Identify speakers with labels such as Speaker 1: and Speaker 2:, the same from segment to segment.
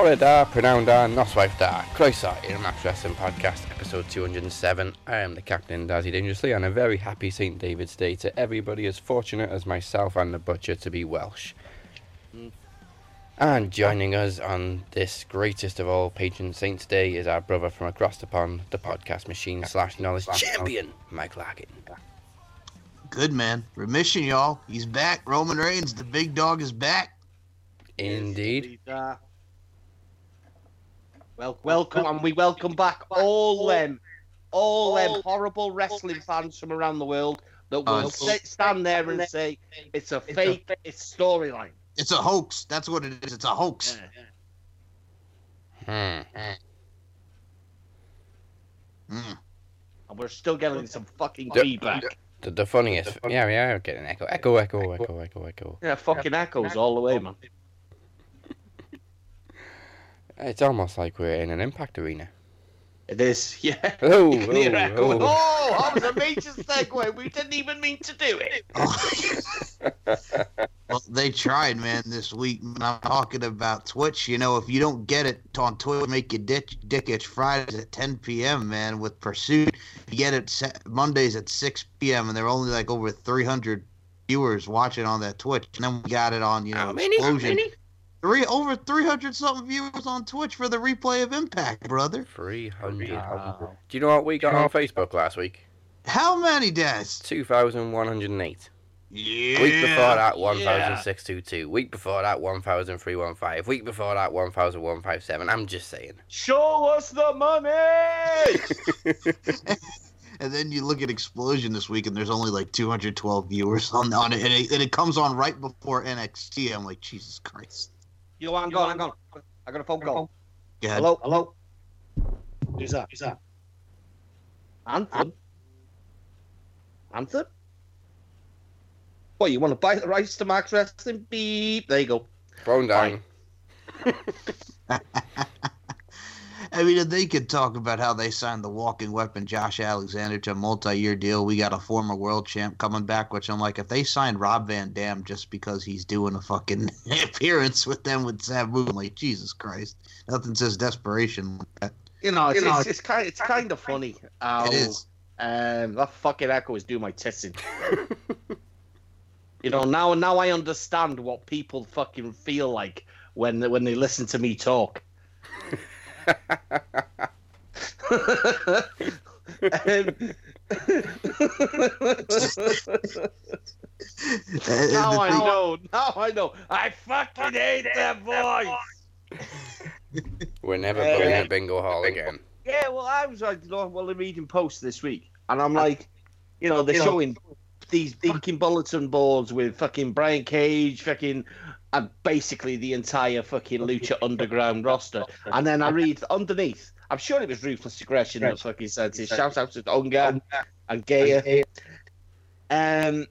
Speaker 1: Bore da, prynawn da, noswaith da, croeso i'r Max Wrestling Podcast, episode 207. I am the captain, Dazzy Dangerously, and a very happy St. David's Day to everybody as fortunate as myself and the butcher to be Welsh. And joining us on this greatest of all patron saints day is our brother from across the pond, the podcast machine slash knowledge champion, Mike Larkin.
Speaker 2: Good man. Remission, y'all. He's back. Roman Reigns, the big dog, is back.
Speaker 1: Indeed.
Speaker 3: Uh, well, welcome, and we welcome back all them, all them horrible wrestling fans from around the world that will
Speaker 2: Oh,
Speaker 3: sit, stand there and say it's a fake, it's storyline.
Speaker 2: It's a hoax. That's what it is. It's a hoax.
Speaker 1: Hmm.
Speaker 2: Mm.
Speaker 3: And we're still getting some fucking
Speaker 1: Yeah.
Speaker 3: feedback.
Speaker 1: The, the funniest. Yeah, yeah, I'm getting echo. Echo, echo, echo, echo, echo.
Speaker 3: Yeah, fucking echoes all the way, man.
Speaker 1: It's almost like we're in an impact arena.
Speaker 3: It is, yeah.
Speaker 1: Oh,
Speaker 3: You can hear
Speaker 1: oh, oh.
Speaker 3: Oh, that was a major segue. We didn't even mean to do it.
Speaker 2: Oh, well, they tried, man, this week. I'm talking about Twitch. You know, if you don't get it on Twitch, make your dick, dick itch Fridays at 10 p.m., man, with Pursuit. You get it sa- Mondays at 6 p.m., and there are only like over 300 viewers watching on that Twitch. And then we got it on, you know,
Speaker 1: How many? How
Speaker 2: Xplosion.
Speaker 1: many?
Speaker 2: Three over 300 something viewers on Twitch for the replay of Impact, brother.
Speaker 1: 300.
Speaker 3: Wow.
Speaker 1: Do you know what we got on Facebook last week?
Speaker 2: How many days?
Speaker 1: 2,108.
Speaker 2: Yeah.
Speaker 1: Week before that, 1,622. Week before that, 1,315. Week before that, 1,157. I'm just saying.
Speaker 3: Show us the money!
Speaker 2: And then you look at Xplosion this week, and there's only like 212 viewers on on it, and it, and it comes on right before NXT. I'm like, Jesus Christ.
Speaker 3: Yo, hang on, hang on. I got a phone call.
Speaker 2: Go ahead.
Speaker 3: Hello, hello. Who's that? Who's that? Anthem. Anthem. What you want to buy the rights to Max Wrestling? Beep. There you go.
Speaker 1: Phone down.
Speaker 2: I mean, they could talk about how they signed the walking weapon Josh Alexander to a multi-year deal. We got a former world champ coming back, which I'm like, if they signed Rob Van Dam just because he's doing a fucking appearance with them with Sabu, I'm like, Jesus Christ, nothing says desperation like that.
Speaker 3: You know, it's,
Speaker 2: You know,
Speaker 3: it's, it's kind, it's kind of funny. How,
Speaker 2: It is.
Speaker 3: Um, that fucking echo is doing my tissing. you know, now, now I understand what people fucking feel like when when they listen to me talk.
Speaker 2: And
Speaker 3: now I
Speaker 2: thing-
Speaker 3: know. Now I know. I fucking hate that voice.
Speaker 1: We're never
Speaker 3: Uh,
Speaker 1: playing a bingo hall again.
Speaker 3: Yeah, well, I was like, you know, well, I'm reading posts this week, and I'm like, you know, they're showing these fucking bulletin boards with fucking Brian Cage, fucking, and basically the entire fucking Lucha Underground roster, and then I read underneath. I'm sure it was Ruthless Aggression that fucking said it. Shout out to Unga and Gaia. Um,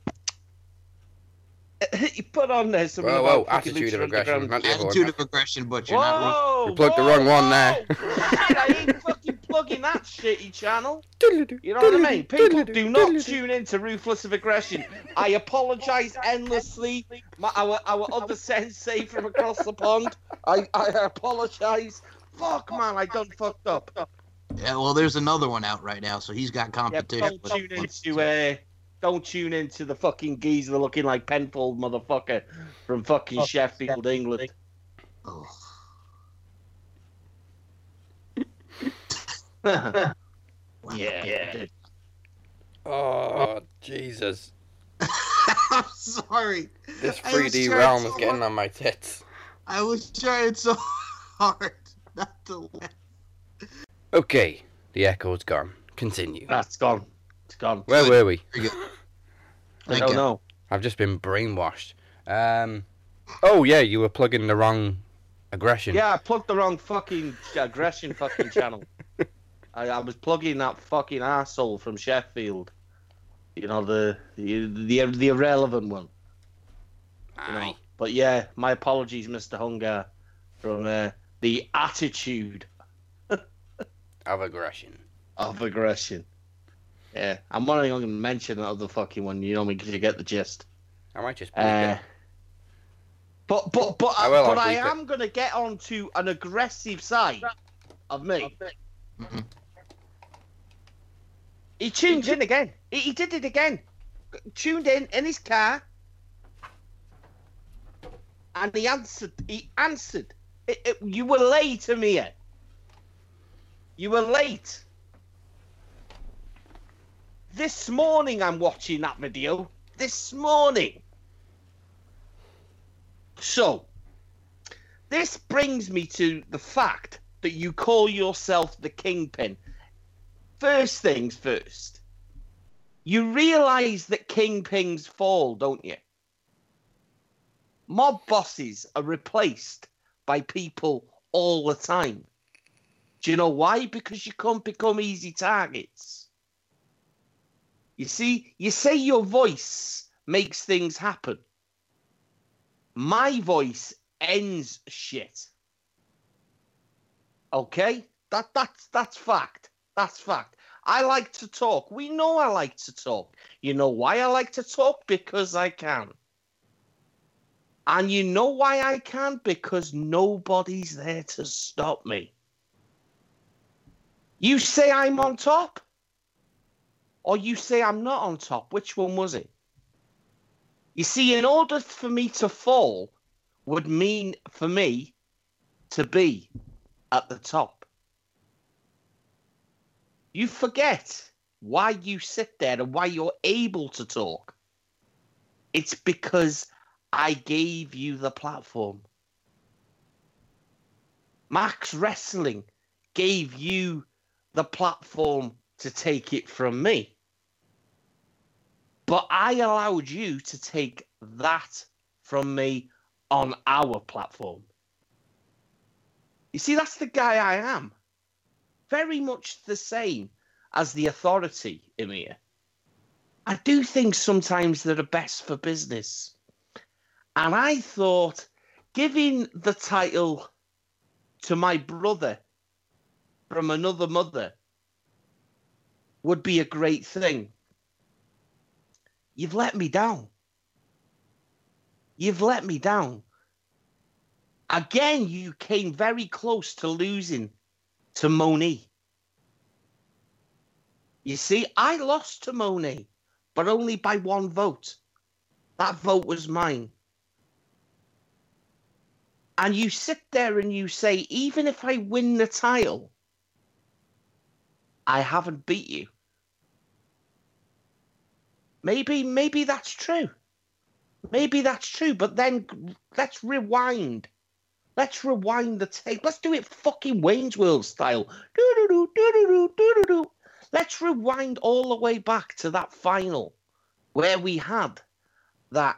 Speaker 3: he put on there some
Speaker 1: Whoa, whoa, attitude of aggression. Not the other
Speaker 2: attitude
Speaker 1: one.
Speaker 2: of aggression, but you're not wrong.
Speaker 3: Whoa!
Speaker 1: You plugged the wrong one there.
Speaker 3: Shit, I ain't fucking plugging that shitty channel. You know what I mean? People do not tune into Ruthless of Aggression. I apologise endlessly. My, our our other sensei from across the pond. I, I apologise. Fuck man, I done fucked up.
Speaker 2: Yeah, well, there's another one out right now, so he's got
Speaker 3: Yeah,
Speaker 2: competition.
Speaker 3: don't tune into uh, don't tune into the fucking geezer looking like Penfold motherfucker from fucking Sheffield, England.
Speaker 2: Oh.
Speaker 3: Yeah, yeah.
Speaker 1: Oh, Jesus.
Speaker 2: I'm sorry.
Speaker 1: This 3D realm
Speaker 2: so
Speaker 1: is getting
Speaker 2: hard-
Speaker 1: on my tits.
Speaker 2: I was trying so hard not to laugh.
Speaker 1: Okay, the echo's gone. Continue.
Speaker 3: That's gone. It's gone.
Speaker 1: Where
Speaker 2: good.
Speaker 1: were we?
Speaker 3: I don't know.
Speaker 1: I've just been brainwashed. Um. Oh yeah, you were plugging the wrong aggression.
Speaker 3: Yeah, I plugged the wrong fucking aggression fucking channel. I, I was plugging that fucking asshole from Sheffield. You know the the the, the irrelevant one. You know. But yeah, my apologies, Mister Hunger, from uh, the attitude
Speaker 1: Of aggression.
Speaker 3: of aggression. Yeah, I'm wondering I'm going to mention that other fucking one. You know me because you get the gist.
Speaker 1: I might just bleep
Speaker 3: Uh, But but but
Speaker 1: I
Speaker 3: I,
Speaker 1: will,
Speaker 3: but
Speaker 1: I'll
Speaker 3: I
Speaker 1: bleep it.
Speaker 3: am gonna get onto an aggressive side of me.
Speaker 2: Mhm.
Speaker 3: He tuned in again. He, he did it again. Tuned in in his car, and he answered. He answered. It- it- you were late, Amir. You were late. This morning, I'm watching that video. This morning. So, this brings me to the fact that you call yourself the kingpin. First things first, you realize that kingpins fall, don't you? Mob bosses are replaced by people all the time. Do you know why? Because you can't become easy targets. You see, you say your voice makes things happen. My voice ends shit. Okay? That that's that's fact. That's fact. I like to talk. We know I like to talk. You know why I like to talk? Because I can. And you know why I can? Because nobody's there to stop me. You say I'm on top? Or you say I'm not on top? Which one was it? You see, in order for me to fall, would mean for me to be at the top. You forget why you sit there and why you're able to talk. It's because I gave you the platform. Max Wrestling gave you the platform to take it from me. But I allowed you to take that from me on our platform. You see, that's the guy I am. Very much the same as the authority, Emir. I do things sometimes that are best for business. And I thought giving the title to my brother from another mother would be a great thing. You've let me down. You've let me down. Again, you came very close to losing to Moni. You see, I lost to Moni, but only by one vote. That vote was mine. And you sit there and you say, even if I win the title, I haven't beat you. Maybe, maybe that's true. Maybe that's true. But then let's rewind. Let's rewind the tape. Let's do it fucking Wayne's World style. Let's rewind all the way back to that final where we had that.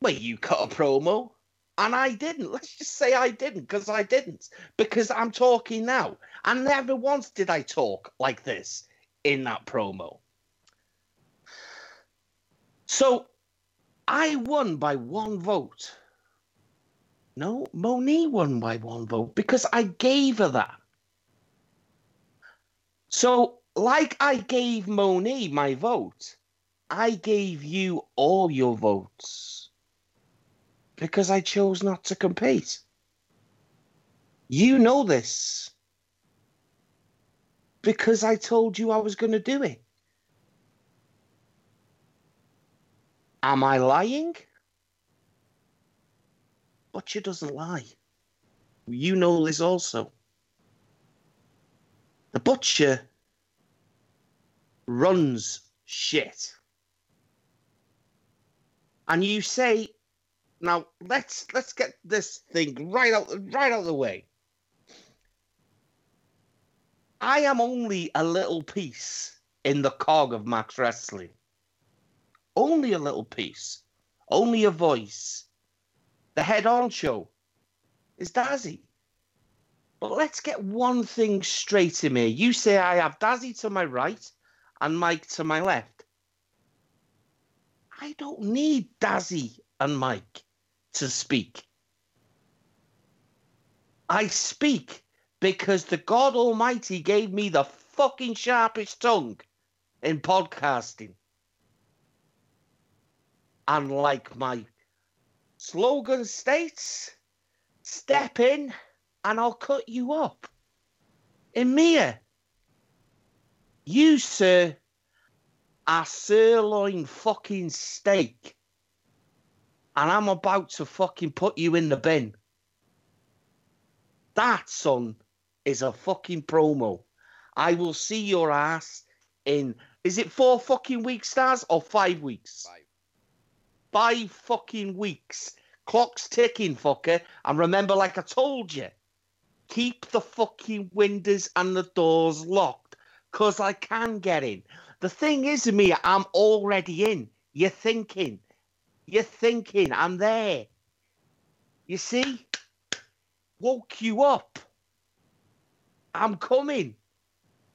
Speaker 3: where you cut a promo and I didn't. Let's just say I didn't because I didn't. Because I'm talking now. And never once did I talk like this in that promo. So I won by one vote. No, Moni won by one vote because I gave her that. So, like I gave Moni my vote, I gave you all your votes because I chose not to compete. You know this because I told you I was going to do it. Am I lying? Butcher doesn't lie. You know this also. The butcher runs shit. And you say, now let's let's get this thing right out right out of the way. I am only a little piece in the cog of Max Wrestling. Only a little piece. Only a voice. The head honcho is Dazzy. But let's get one thing straight in here. You say I have Dazzy to my right and Mike to my left. I don't need Dazzy and Mike to speak. I speak because the God Almighty gave me the fucking sharpest tongue in podcasting. And like my Slogan states, "Step in, and I'll cut you up." Mia, you sir, are sirloin fucking steak, and I'm about to fucking put you in the bin. That son is a fucking promo. I will see your ass in. Is it four fucking weeks, stars, or five weeks?
Speaker 1: Five.
Speaker 3: Five fucking weeks. Clock's ticking, fucker. And remember, like I told you, keep the fucking windows and the doors locked, cause I can get in. The thing is, me, I'm already in. You're thinking, you're thinking, I'm there. You see, woke you up. I'm coming.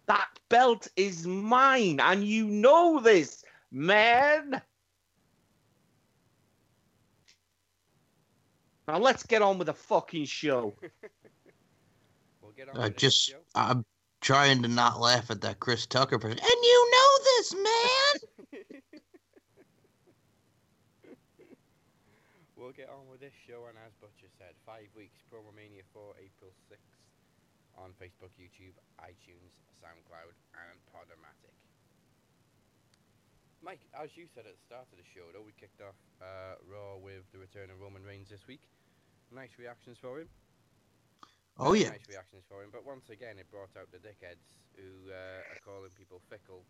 Speaker 3: That belt is mine, and you know this, man. Now let's get on with the fucking show.
Speaker 1: We'll get on
Speaker 2: I
Speaker 1: with this
Speaker 2: just,
Speaker 1: show.
Speaker 2: I'm trying to not laugh at that Chris Tucker person. And you know this, man.
Speaker 1: We'll get on with this show, and as Butcher said, five weeks, Promomania 4, April 6th, on Facebook, YouTube, iTunes, SoundCloud, and Podomatic. Mike, as you said at the start of the show, though, we kicked off uh, Raw with the return of Roman Reigns this week. Nice reactions for him.
Speaker 2: Oh yeah.
Speaker 1: Nice reactions for him, but once again, it brought out the dickheads who uh, are calling people fickle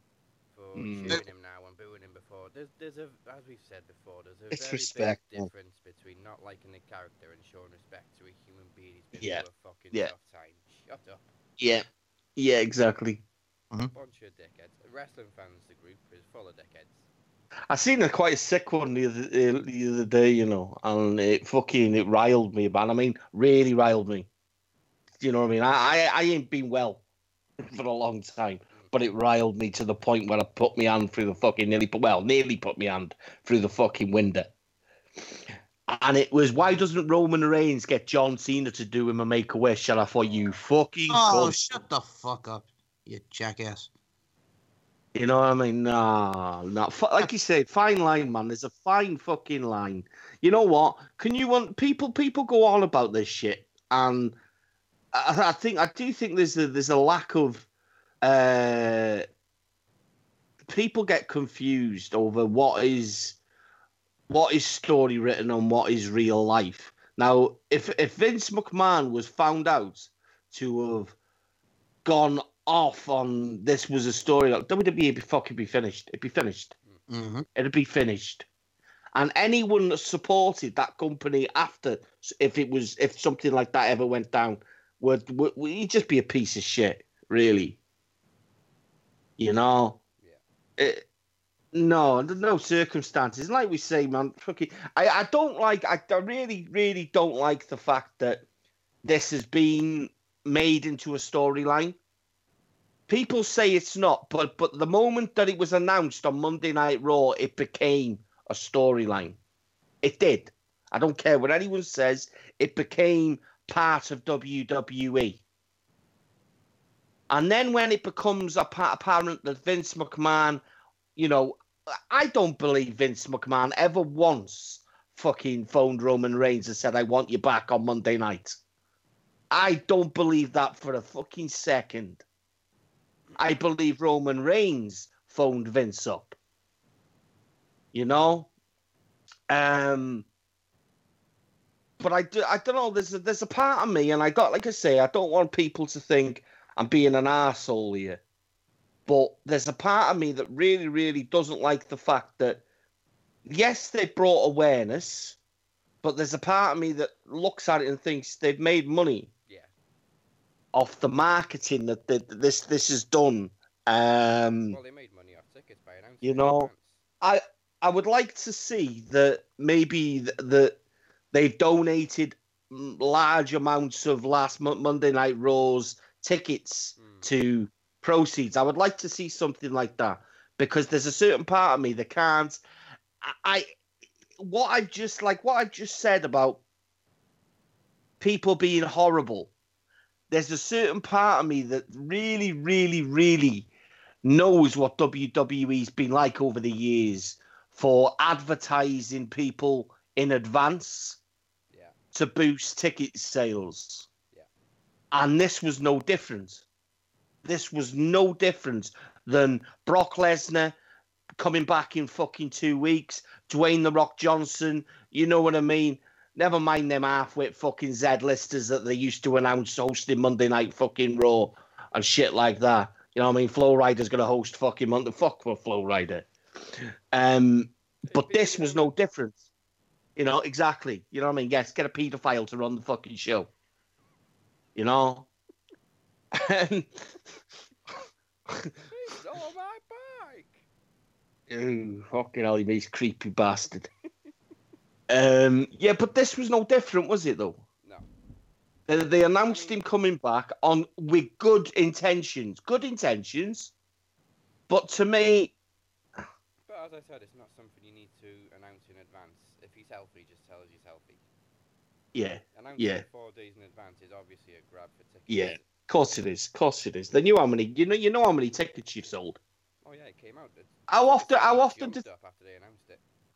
Speaker 1: for
Speaker 3: Mm.
Speaker 1: shooting him now and booing him before. There's, there's a, as we've said before, there's a very big difference between not liking a character and showing respect to a human being who's been
Speaker 3: Yeah.
Speaker 1: through a fucking
Speaker 3: Yeah.
Speaker 1: tough time. Shut up,
Speaker 3: Yeah, yeah, exactly.
Speaker 1: Bunch of dickheads. Wrestling fans, the group is full of dickheads.
Speaker 3: I seen a quite a sick one the other, uh, the other day, you know, and it fucking it riled me, man. I mean, really riled me. You know what I mean? I I, I ain't been well for a long time, but it riled me to the point where I put my hand through the fucking nearly put well nearly put my hand through the fucking window. And it was why doesn't Roman Reigns get John Cena to do him a make a wish? And I thought you fucking
Speaker 2: Oh,
Speaker 3: cunt.
Speaker 2: shut the fuck up, you jackass.
Speaker 3: You know what I mean? Nah, nah. Like you said, fine line, man. There's a fine fucking line. You know what? Can you want people? People go on about this shit, and I, I think I do think there's a there's a lack of. Uh, people get confused over what is what is story written and what is real life. Now, if if Vince McMahon was found out to have gone off on this was a story like WWE would be fucking be finished. It'd be finished.
Speaker 2: Mm-hmm.
Speaker 3: It'd be finished. And anyone that supported that company after, if it was, if something like that ever went down, would would, would he'd just be a piece of shit, really. You know. yeah. It, no, under no circumstances. Like we say, man, fucking, I, I don't like. I, I really, really don't like the fact that this has been made into a storyline. People say it's not, but but the moment that it was announced on Monday Night Raw, it became a storyline. It did. I don't care what anyone says. It became part of WWE. And then when it becomes apparent that Vince McMahon, you know, I don't believe Vince McMahon ever once fucking phoned Roman Reigns and said, I want you back on Monday night. I don't believe that for a fucking second. I believe Roman Reigns phoned Vince up. You know? Um but I, do, I don't know. There's a, there's a part of me, and I got like I say, I don't want people to think I'm being an arsehole here. But there's a part of me that really, really doesn't like the fact that yes, they brought awareness, but there's a part of me that looks at it and thinks they've made money. Off the marketing that, that this this has done. Um,
Speaker 1: Well, they made money off tickets by announcing
Speaker 3: You know,
Speaker 1: advance.
Speaker 3: I would like to see that maybe th- that they've donated large amounts of last Mo- Monday Night Raw's tickets
Speaker 1: Mm.
Speaker 3: to proceeds. I would like to see something like that because there's a certain part of me that can't. I, I what I've just like what I've just said about people being horrible. There's a certain part of me that really, really, really knows what WWE's been like over the years for advertising people in advance
Speaker 1: Yeah.
Speaker 3: to boost ticket sales.
Speaker 1: Yeah.
Speaker 3: And this was no different. This was no different than Brock Lesnar coming back in fucking two weeks, Dwayne the Rock Johnson, you know what I mean? Never mind them half-wit fucking Z listers that they used to announce hosting Monday Night fucking Raw and shit like that. You know what I mean? Flo Rida's gonna host fucking Monday. Fuck for Flo Rida. Um, but this was no different. You know exactly. You know what I mean? Yes, get a paedophile to run the fucking show. You know. And
Speaker 1: He stole my bike.
Speaker 3: Ooh, fucking hell, he's creepy bastard. Um, yeah, but this was no different, was it? Though
Speaker 1: No.
Speaker 3: they, they announced him coming back on with good intentions, good intentions. But to me,
Speaker 1: But as I said, it's not something you need to announce in advance. If he's healthy, just tell us he's healthy.
Speaker 3: yeah,
Speaker 1: Announcing
Speaker 3: Yeah.
Speaker 1: four days in advance is obviously a grab for tickets.
Speaker 3: yeah, of course it is, of course it is. They knew how many, you know, you know how many tickets you've sold.
Speaker 1: Oh yeah, it came out. It-
Speaker 3: How often? How often? did?
Speaker 1: Up after they announced.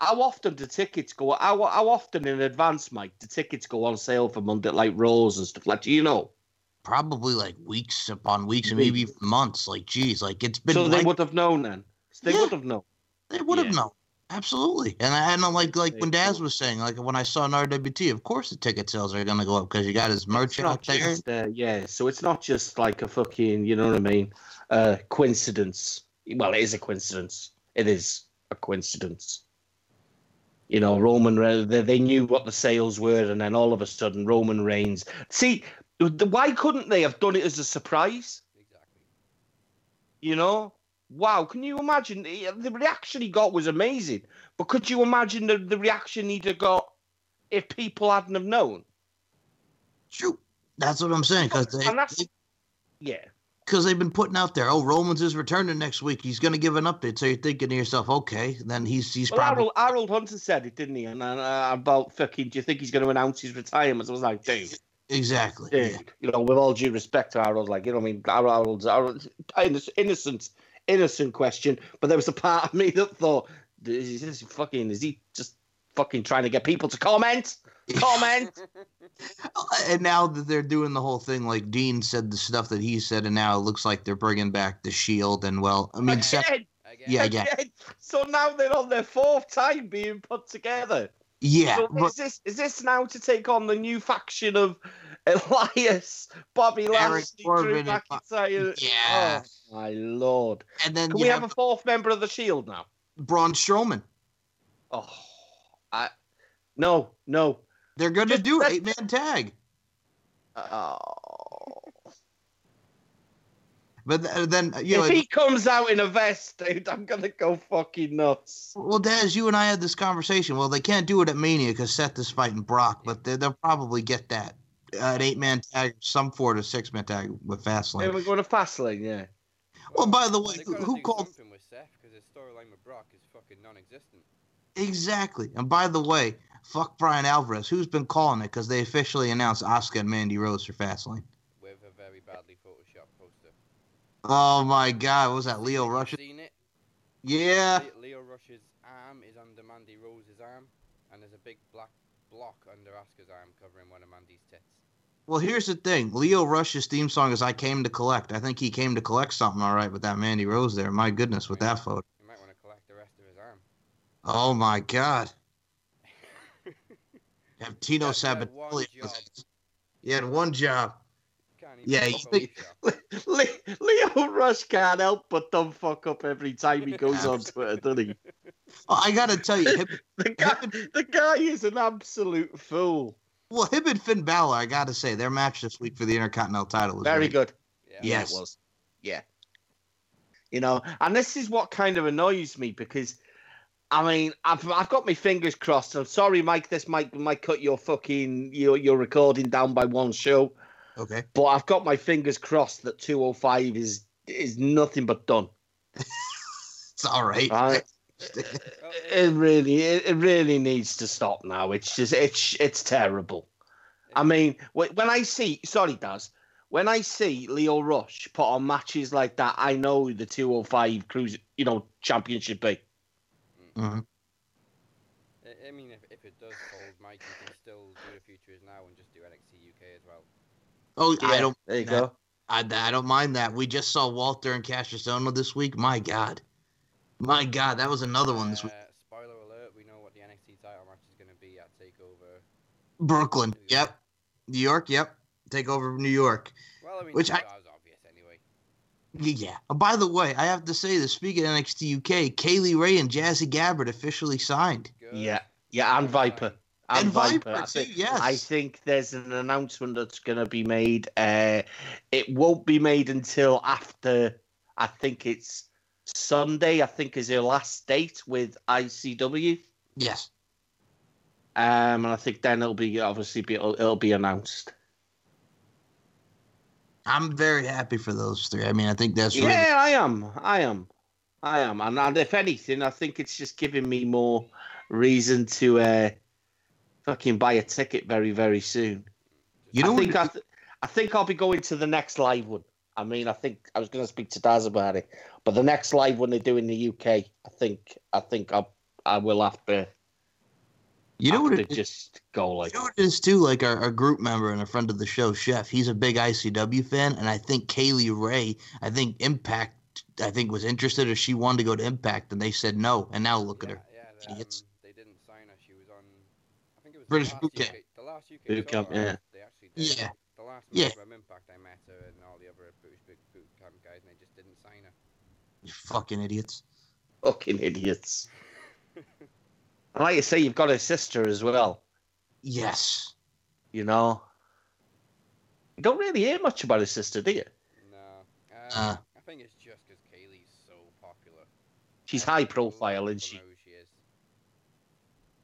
Speaker 3: How often do tickets go? How, how often in advance, Mike? Do tickets go on sale for Monday like rolls and stuff like? Do you know?
Speaker 2: Probably like weeks upon weeks and maybe months. Like, geez, like it's been.
Speaker 3: so they
Speaker 2: like,
Speaker 3: would have known then. They
Speaker 2: Yeah.
Speaker 3: would have known.
Speaker 2: They would have
Speaker 3: Yeah.
Speaker 2: known. Absolutely. And I and I like like when
Speaker 3: They
Speaker 2: Daz was saying, like when I saw an RWT, of course the ticket sales are gonna go up because you got his merch out there.
Speaker 3: uh, yeah, so it's not just like a fucking, you know what I mean, uh, coincidence. Well, it is a coincidence. It is a coincidence. You know, Roman, they, they knew what the sales were, and then all of a sudden, Roman Reigns. See, why couldn't they have done it as a surprise?
Speaker 1: Exactly.
Speaker 3: You know, wow! Can you imagine the the reaction he got was amazing? But could you imagine the, the reaction he'd have got if people hadn't have known?
Speaker 2: True. That's what I'm saying because they,
Speaker 3: And that's
Speaker 2: they
Speaker 3: yeah.
Speaker 2: Because they've been putting out there. Oh, Romans is returning next week. He's going to give an update. So you're thinking to yourself, okay, then he's he's
Speaker 3: Well,
Speaker 2: probably
Speaker 3: Harold, Harold Hunter said it, didn't he? And uh, about fucking, do you think he's going to announce his retirement? I was like, dude,
Speaker 2: exactly.
Speaker 3: dude.
Speaker 2: Yeah.
Speaker 3: You know, with all due respect to Harold, like, you know what I mean? Harold's, Harold's innocent, innocent question. But there was a part of me that thought, is this fucking, is he just fucking trying to get people to comment? Comment?
Speaker 2: And now that they're doing the whole thing, like Dean said the stuff that he said, and now it looks like they're bringing back the Shield. And well, I mean, Seth,
Speaker 3: Again,
Speaker 1: Again.
Speaker 2: Yeah, yeah.
Speaker 3: again. So now they're on their fourth time being put together.
Speaker 2: yeah,
Speaker 3: So
Speaker 2: but
Speaker 3: is this is this now to take on the new faction of Elias, Bobby
Speaker 2: Eric
Speaker 3: Lashley, Drew McIntyre?
Speaker 2: Yeah.
Speaker 3: Oh my lord!
Speaker 2: and then
Speaker 3: Can we
Speaker 2: have,
Speaker 3: have a fourth member of the Shield now?
Speaker 2: Braun Strowman.
Speaker 3: Oh, I no no.
Speaker 2: They're going to do
Speaker 3: let-
Speaker 2: eight man tag.
Speaker 3: Oh.
Speaker 2: But th- then you know,
Speaker 3: if he comes out in a vest, dude, I'm gonna go fucking nuts.
Speaker 2: well, Daz, you and I had this conversation. Well, they can't do it at Mania because Seth is fighting Brock, but they, they'll probably get that uh, an eight man tag, some four to six man tag with
Speaker 3: Fastlane.
Speaker 2: Fastlane.
Speaker 3: we're going to Fastlane, yeah.
Speaker 2: Well, by the way, who- who called-
Speaker 1: something with Seth because his storyline with Brock is fucking non-existent.
Speaker 2: Exactly. And by the way, fuck Brian Alvarez, who's been calling it because they officially announced Asuka and Mandy Rose for Fastlane.
Speaker 1: with a very badly photoshopped poster.
Speaker 2: Oh my God, what was that
Speaker 1: Lio
Speaker 2: Rush?
Speaker 1: Seen it?
Speaker 2: Yeah.
Speaker 1: Lio Rush's arm is under Mandy Rose's arm, and there's a big black block under Asuka's arm covering one of Mandy's tits.
Speaker 2: Well, here's the thing. Lio Rush's theme song is "I Came to Collect." I think he came to collect something, all right, with that Mandy Rose there. My goodness, with that photo.
Speaker 1: You might want to collect the rest of his arm.
Speaker 2: Oh my God. Have Tino
Speaker 1: That- that one
Speaker 2: Sabatella.
Speaker 1: job.
Speaker 2: He had one job. Yeah,
Speaker 1: do
Speaker 2: you.
Speaker 3: Le- Lio Rush can't help but dumb fuck up every time he goes on Twitter, doesn't he?
Speaker 2: Oh, I gotta tell you, him,
Speaker 3: The guy, the guy is an absolute fool.
Speaker 2: well, him and Finn Balor, I gotta say, their match this week for the Intercontinental title was
Speaker 3: Very
Speaker 2: great.
Speaker 3: good.
Speaker 1: Yeah.
Speaker 2: Yes.
Speaker 3: it was. Yeah. You know, and this is what kind of annoys me because, I mean, I've, I've got my fingers crossed. I'm sorry, Mike. This might might cut your fucking your your recording down by one show,
Speaker 2: Okay.
Speaker 3: but I've got my fingers crossed that 205 is is nothing but done.
Speaker 2: It's all right.
Speaker 3: Right? it really it, it really needs to stop now. It's just it's it's terrible. I mean, wh- when I see sorry, Daz, when I see Lio Rush put on matches like that, I know the 205 cruise, you know, championship be.
Speaker 2: Mhm.
Speaker 1: It- I mean, if, if it does fold, Mike, you can still do the future is now and just do NXT UK as well.
Speaker 2: Oh, I
Speaker 3: Yeah,
Speaker 2: don't.
Speaker 3: There you
Speaker 2: that.
Speaker 3: go.
Speaker 2: I, I don't mind that. We just saw Walter and Castriono this week. My God, my God, that was another one this week.
Speaker 1: Uh, spoiler alert: We know what the NXT title match is going to be at Takeover.
Speaker 2: Brooklyn. Yep. New York. Yep. Take over New York.
Speaker 1: Well, I mean,
Speaker 2: Which I-
Speaker 1: was obvious anyway.
Speaker 2: Yeah. Oh, by the way, I have to say this. Speaking of NXT UK, Kay Lee Ray and Jazzy Gabert officially signed.
Speaker 1: Good.
Speaker 3: Yeah, yeah, and Viper.
Speaker 2: And Viper,
Speaker 3: I
Speaker 2: too,
Speaker 3: think,
Speaker 2: yes.
Speaker 3: I think there's an announcement that's going to be made. Uh, it won't be made until after, I think it's Sunday, I think is her last date with ICW.
Speaker 2: Yes.
Speaker 3: Um, and I think then it'll be obviously be, it'll, it'll be announced.
Speaker 2: I'm very happy for those three. I mean, I think that's really
Speaker 3: Yeah, I am. I am. I am. And, and if anything, I think it's just giving me more reason to uh, fucking buy a ticket very, very soon.
Speaker 2: You know
Speaker 3: I think
Speaker 2: what?
Speaker 3: I, th- I think I'll be going to the next live one. I mean, I think I was going to speak to Daz about it, but the next live one they do in the UK, I think I think I I will have to.
Speaker 2: You know what?
Speaker 3: to
Speaker 2: It,
Speaker 3: just go like
Speaker 2: you know what it is too. Like our, our group member and a friend of the show, Chef. He's a big ICW fan, and I think Kay Lee Ray. I think Impact. I think was interested, or she wanted to go to Impact, and they said no. And now look at her.
Speaker 1: Yeah, they,
Speaker 2: Idiots.
Speaker 1: um, they didn't sign her. She was on. I think it was
Speaker 2: British
Speaker 1: the last
Speaker 2: Boot Camp.
Speaker 1: The last UK
Speaker 3: Boot camp, yeah.
Speaker 1: They actually did.
Speaker 2: Yeah.
Speaker 1: The last
Speaker 2: Yeah.
Speaker 1: match from Impact, I met her and all the other British boot, boot camp guys, and they just didn't sign her.
Speaker 2: You fucking idiots.
Speaker 3: fucking idiots. And like you say, you've got a sister as well.
Speaker 2: Yes.
Speaker 3: You know, you don't really hear much about his sister, do you?
Speaker 1: No. Um,
Speaker 2: Uh.
Speaker 1: I think it's just because Kaylee's so popular.
Speaker 3: She's high profile,
Speaker 1: person
Speaker 3: isn't she?
Speaker 1: she is.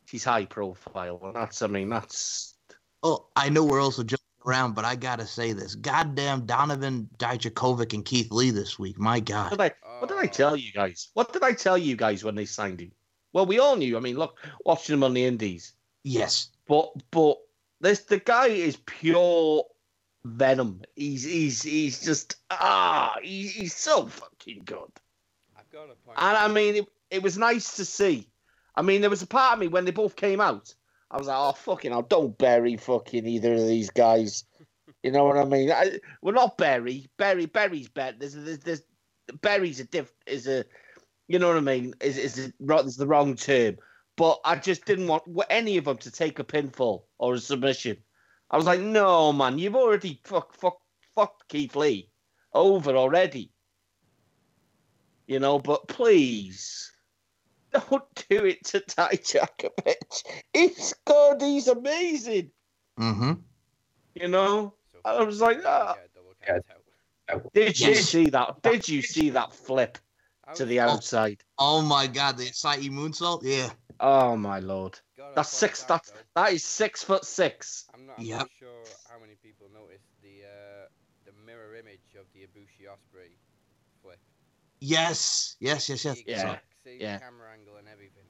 Speaker 3: She's high profile, and that's I mean that's
Speaker 2: Oh, I know we're also joking around, but I gotta say this: goddamn Donovan Dijakovic and Keith Lee this week. My
Speaker 3: What
Speaker 2: God.
Speaker 3: did I what did I
Speaker 1: Oh,
Speaker 3: tell you guys? What did I tell you guys when they signed him? Well, we all knew. I mean, look, watching him on the Indies,
Speaker 2: Yes.
Speaker 3: but but this the guy is pure venom. He's he's he's just ah, he's, he's so fucking good.
Speaker 1: I've got a point.
Speaker 3: And I mean, it, it was nice to see. I mean, there was a part of me when they both came out. I was like, oh fucking hell, don't bury fucking either of these guys. You know what I mean? I, we're not Berry. Berry, Berry's better. There's, there's, there's Berry's a diff is a, you know what I mean? Is is a, ro- the wrong term. But I just didn't want any of them to take a pinfall or a submission. I was like, no, man, you've already fuck, fuck, fucked Keith Lee over already. You know, but please don't do it to Dijakovic. He's good. He's amazing.
Speaker 2: Mm-hmm.
Speaker 3: You know.
Speaker 1: So
Speaker 3: I was like,
Speaker 1: Kaylee
Speaker 3: ah.
Speaker 1: get a double count out.
Speaker 3: Did you
Speaker 2: Yes.
Speaker 3: see that? Did you see that flip
Speaker 1: I
Speaker 3: to the outside?
Speaker 2: Oh my God, the Sa'i moonsault. Yeah.
Speaker 3: Oh my lord!
Speaker 1: gotta
Speaker 3: That's
Speaker 1: point
Speaker 3: six.
Speaker 1: out,
Speaker 3: That's
Speaker 1: though,
Speaker 3: that is six foot six.
Speaker 1: I'm not, I'm
Speaker 2: Yep.
Speaker 1: not sure how many people noticed the uh, the mirror image of the Ibushi Osprey flip.
Speaker 2: Yes. Yes. Yes. Yes.
Speaker 3: Yeah.
Speaker 1: same
Speaker 3: yeah.
Speaker 1: camera angle and everything.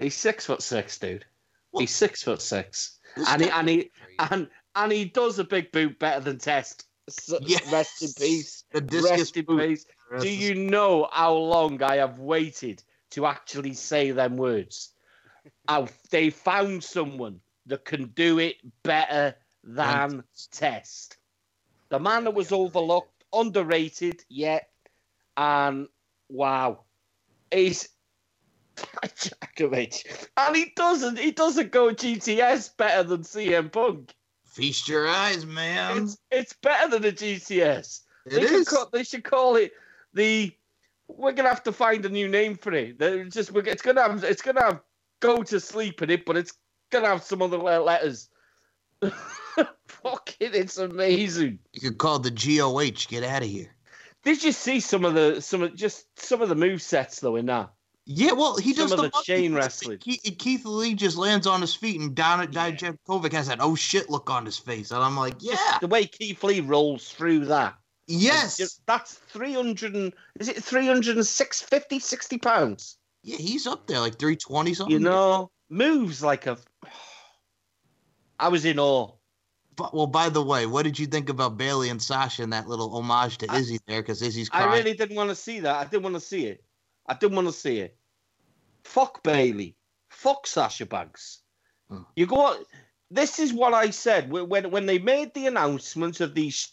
Speaker 3: He's six foot six, dude.
Speaker 2: Well,
Speaker 3: He's six foot six,
Speaker 2: this
Speaker 3: and he and he and and he does a big boot better than Test.
Speaker 2: Yes.
Speaker 3: Rest in peace.
Speaker 2: the discus
Speaker 3: Rest in
Speaker 2: boot.
Speaker 3: peace. Do you know how long I have waited to actually say them words? How they found someone that can do it better than Test. The man that was overlooked, underrated, yeah, and wow, he's Djokovic, and he doesn't. He doesn't go GTS better than CM Punk.
Speaker 2: Feast your eyes, man.
Speaker 3: It's it's better than a GCS.
Speaker 2: It
Speaker 3: they, should
Speaker 2: is.
Speaker 3: call, they should call it the. We're gonna have to find a new name for it. They're just it's gonna have it's gonna have go to sleep in it, but it's gonna have some other letters. Fuck it, it's amazing.
Speaker 2: You could call it the GOH. Get out of here.
Speaker 3: Did you see some of the some of just some of the move sets though in that?
Speaker 2: Yeah, well, he
Speaker 3: Some
Speaker 2: does
Speaker 3: of
Speaker 2: the,
Speaker 3: the chain wrestling.
Speaker 2: Keith, Lee just lands on his feet, and Don
Speaker 3: Yeah.
Speaker 2: Dijakovic has that oh shit look on his face, and I'm like, yeah,
Speaker 3: The way Keith Lee rolls through that.
Speaker 2: yes,
Speaker 3: That's 300 and, is it 306, 50, 60 pounds?
Speaker 2: yeah, he's up there like 320 something.
Speaker 3: You know, moves like a. I was in awe.
Speaker 2: But, well, by the way, what did you think about Bayley and Sasha and that little homage to
Speaker 3: I-
Speaker 2: Izzy there? Because Izzy's crying.
Speaker 3: I really didn't want to see that. I didn't want to see it. I didn't want to see it. Fuck Bayley. Fuck Sasha Banks.
Speaker 2: Hmm.
Speaker 3: You go. This is what I said when when when they made the announcement of these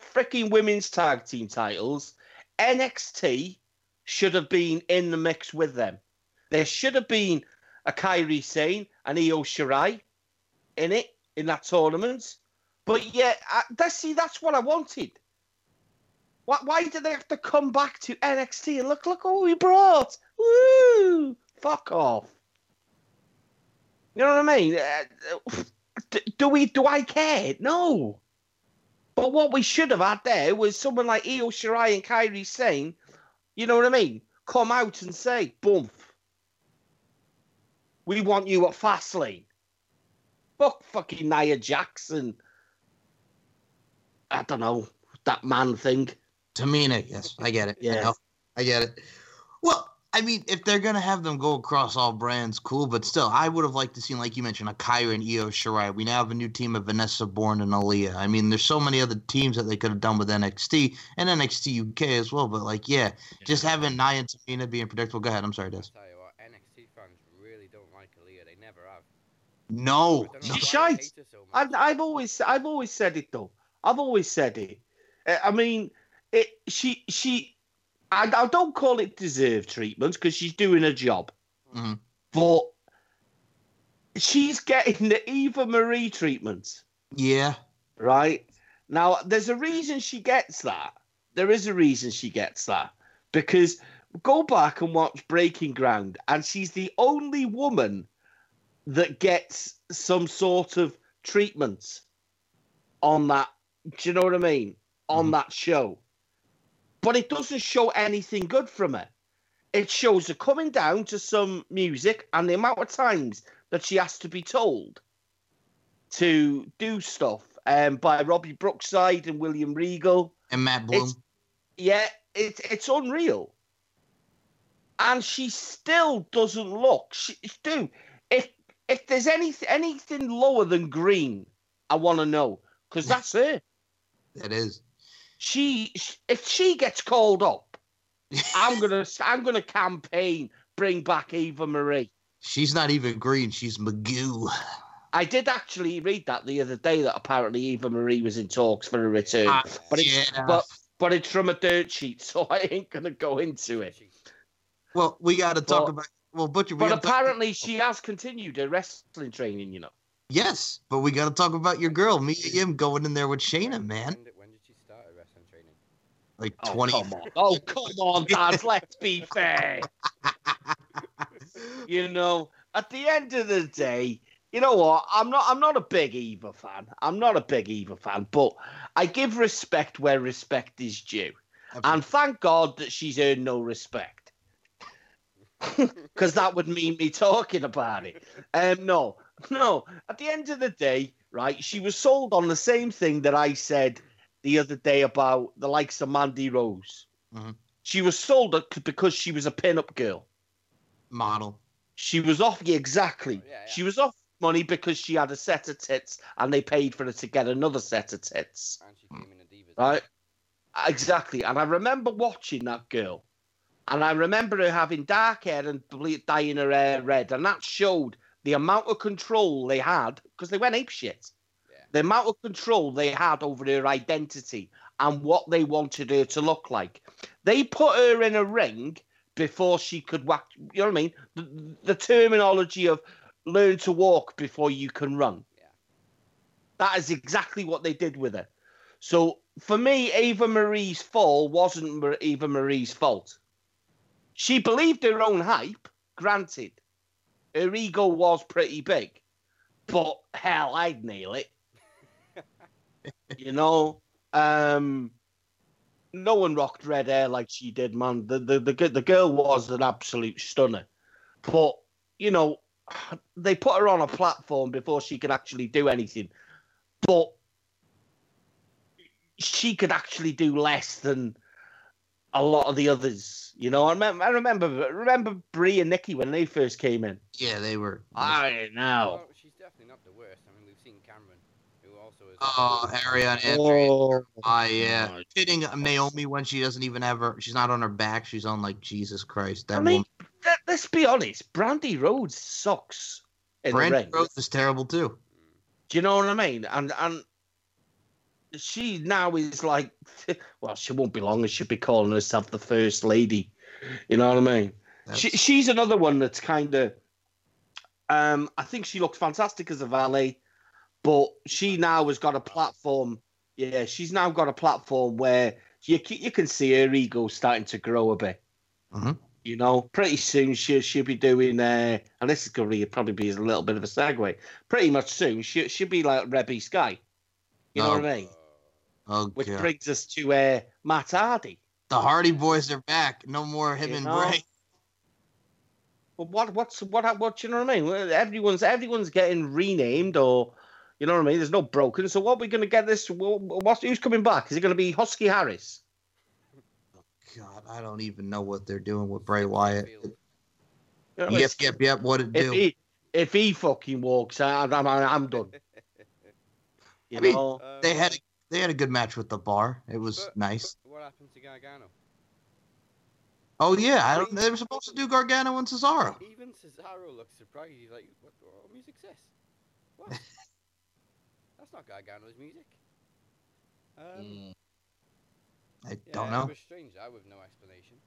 Speaker 3: freaking women's tag team titles. NXT should have been in the mix with them. There should have been a Kairi Sane and Io Shirai in it in that tournament. But yeah, I, that's see, that's what I wanted. Why, why did they have to come back to NXT and look, look what we brought? Woo! Fuck off. You know what I mean? Uh, do we? Do I care? No. But what we should have had there was someone like Io Shirai and Kairi Sane, You know what I mean? Come out and say, "Boom, we want you at Fastlane." Fuck fucking Nia Jackson. I don't know that man thing.
Speaker 2: Tamina, yes, I get it.
Speaker 3: Yeah.
Speaker 2: I. I get it. Well, I mean, if they're gonna have them go across all brands, cool. But still, I would have liked to see, like you mentioned, a Kairi and Io Shirai. We now have a new team of Vanessa Borne and Aliyah. I mean, there's so many other teams that they could have done with NXT and NXT UK as well. But like, yeah, just having Nia and Tamina being predictable. Go ahead. I'm sorry, Des.
Speaker 1: I'll tell you what, NXT fans really don't like Aliyah. They never have.
Speaker 2: No,
Speaker 1: I don't know
Speaker 3: She's
Speaker 1: why
Speaker 3: shite.
Speaker 1: they hate her so much.
Speaker 3: I've, I've always I've always said it though. I've always said it. Uh, I mean, it. She she. I, I don't call it deserved treatment because she's doing her job,
Speaker 2: Mhm.
Speaker 3: but she's getting the Eva Marie treatment.
Speaker 2: yeah,
Speaker 3: right? Now, there's a reason she gets that. There is a reason she gets that. Because go back and watch Breaking Ground, and she's the only woman that gets some sort of treatment on that. Do you know what I mean? On
Speaker 2: Mhm.
Speaker 3: that show. But it doesn't show anything good from her. It shows her coming down to some music and the amount of times that she has to be told to do stuff um, by Robbie Brookside and William Regal.
Speaker 2: and Matt Bloom.
Speaker 3: It's- Yeah, it's it's unreal. And she still doesn't look. She, dude, if if there's anything anything lower than green, I want to know because that's her.
Speaker 2: That is.
Speaker 3: She if she gets called up, I'm gonna I'm gonna campaign bring back Eva Marie.
Speaker 2: She's not even green. She's Magoo.
Speaker 3: I did actually read that the other day that apparently Eva Marie was in talks for a return,
Speaker 2: Ah,
Speaker 3: but it's
Speaker 2: yeah.
Speaker 3: but but it's from a dirt sheet, so I ain't gonna go into it.
Speaker 2: Well, we got to talk
Speaker 3: Well-
Speaker 2: about. Well, Butcher. We
Speaker 3: But
Speaker 2: gotta talk-
Speaker 3: apparently, she has continued her wrestling training. You know,
Speaker 2: yes, but we got to talk about your girl, Mia Yim, going in there with Shayna, man.
Speaker 1: When did, when did she start her wrestling training?
Speaker 2: Like twenty.
Speaker 3: Come on, oh come on, Dad. let's be fair. You know, at the end of the day, you know what? I'm not. I'm not a big Eva fan. I'm not a big Eva fan, but I give respect where respect is due, and thank God that she's earned no respect. Because that would mean me talking about it. Um, no, no. At the end of the day, right? She was sold on the same thing that I said the other day about the likes of Mandy Rose.
Speaker 2: Mhm.
Speaker 3: She was sold because she was a pin-up girl.
Speaker 2: model.
Speaker 3: She was off yeah, exactly.
Speaker 1: Yeah, yeah.
Speaker 3: She was off money because she had a set of tits and they paid for her to get another set of tits.
Speaker 1: And she came in a Divas.
Speaker 3: Right? Exactly. And I remember watching that girl. And I remember her having dark hair and dyeing her hair red. And that showed the amount of control they had because they went ape shit.
Speaker 1: Yeah.
Speaker 3: The amount of control they had over her identity and what they wanted her to look like. They put her in a ring before she could whack. You know what I mean? The, the terminology of learn to walk before you can run.
Speaker 1: Yeah.
Speaker 3: That is exactly what they did with her. So for me, Ava Marie's fall wasn't Ava Marie's fault. She believed her own hype, granted. Her ego was pretty big, but hell, I'd nail it. You know, um, no one rocked red hair like she did, man. The, the the the girl was an absolute stunner, but you know, they put her on a platform before she could actually do anything. But she could actually do less than a lot of the others. You know, I remember, I remember, remember Brie and Nikki when they first came in.
Speaker 2: Yeah, they were.
Speaker 3: I know.
Speaker 1: Well, she's definitely not the worst. I mean, we've seen Cameron, who also is.
Speaker 2: Oh, Ariana Andrews.
Speaker 3: Oh,
Speaker 2: Ah, yeah.
Speaker 3: God.
Speaker 2: Hitting Naomi when she doesn't even have her. She's not on her back. She's on like Jesus Christ. That
Speaker 3: I mean,
Speaker 2: woman.
Speaker 3: that, let's be honest, Brandi Rhodes sucks in the
Speaker 2: Brandy
Speaker 3: ring.
Speaker 2: Rhodes is terrible too.
Speaker 3: Do you know what I mean? And and she now is like, well, she won't be long. as She'll be calling herself the first lady. You know what I mean? She, she's another one that's kind of. Um, I think she looks fantastic as a valet, but she now has got a platform. Yeah, she's now got a platform where you you can see her ego starting to grow a bit.
Speaker 2: Mhm.
Speaker 3: You know, pretty soon she she'll be doing. Uh, and this is going to probably be a little bit of a segue. Pretty much soon she she'll be like Reby Sky. You know
Speaker 2: Oh.
Speaker 3: what I mean?
Speaker 2: oh
Speaker 3: Which
Speaker 2: god,
Speaker 3: brings us to uh, Matt Hardy.
Speaker 2: the Hardy Boys are back. No more him
Speaker 3: You
Speaker 2: and
Speaker 3: know?
Speaker 2: Bray.
Speaker 3: Well, what what's what what you know what I mean? Everyone's everyone's getting renamed or you know what I mean. There's no broken. So what are we going to get this? What's who's coming back? Is it going to be Husky Harris?
Speaker 2: Oh, God, I don't even know what they're doing with Bray Wyatt.
Speaker 1: Field.
Speaker 3: You know what I?
Speaker 2: Yep, yep, yep. What it
Speaker 3: If
Speaker 2: do?
Speaker 3: he if he fucking walks out, I'm I'm done. You
Speaker 2: I mean,
Speaker 3: know.
Speaker 1: Um,
Speaker 2: They had a, they had a good match with the bar. It was
Speaker 1: but-
Speaker 2: nice.
Speaker 1: but What happened to Gargano?
Speaker 2: Oh yeah, I don't. They were supposed to do Gargano and Cesaro.
Speaker 1: Even Cesaro looks surprised. He's like, "What, what music's this? What? That's not Gargano's music." Um,
Speaker 2: Mm, I
Speaker 1: yeah,
Speaker 2: don't know.
Speaker 1: It
Speaker 2: know.
Speaker 1: was strange. I with no explanation.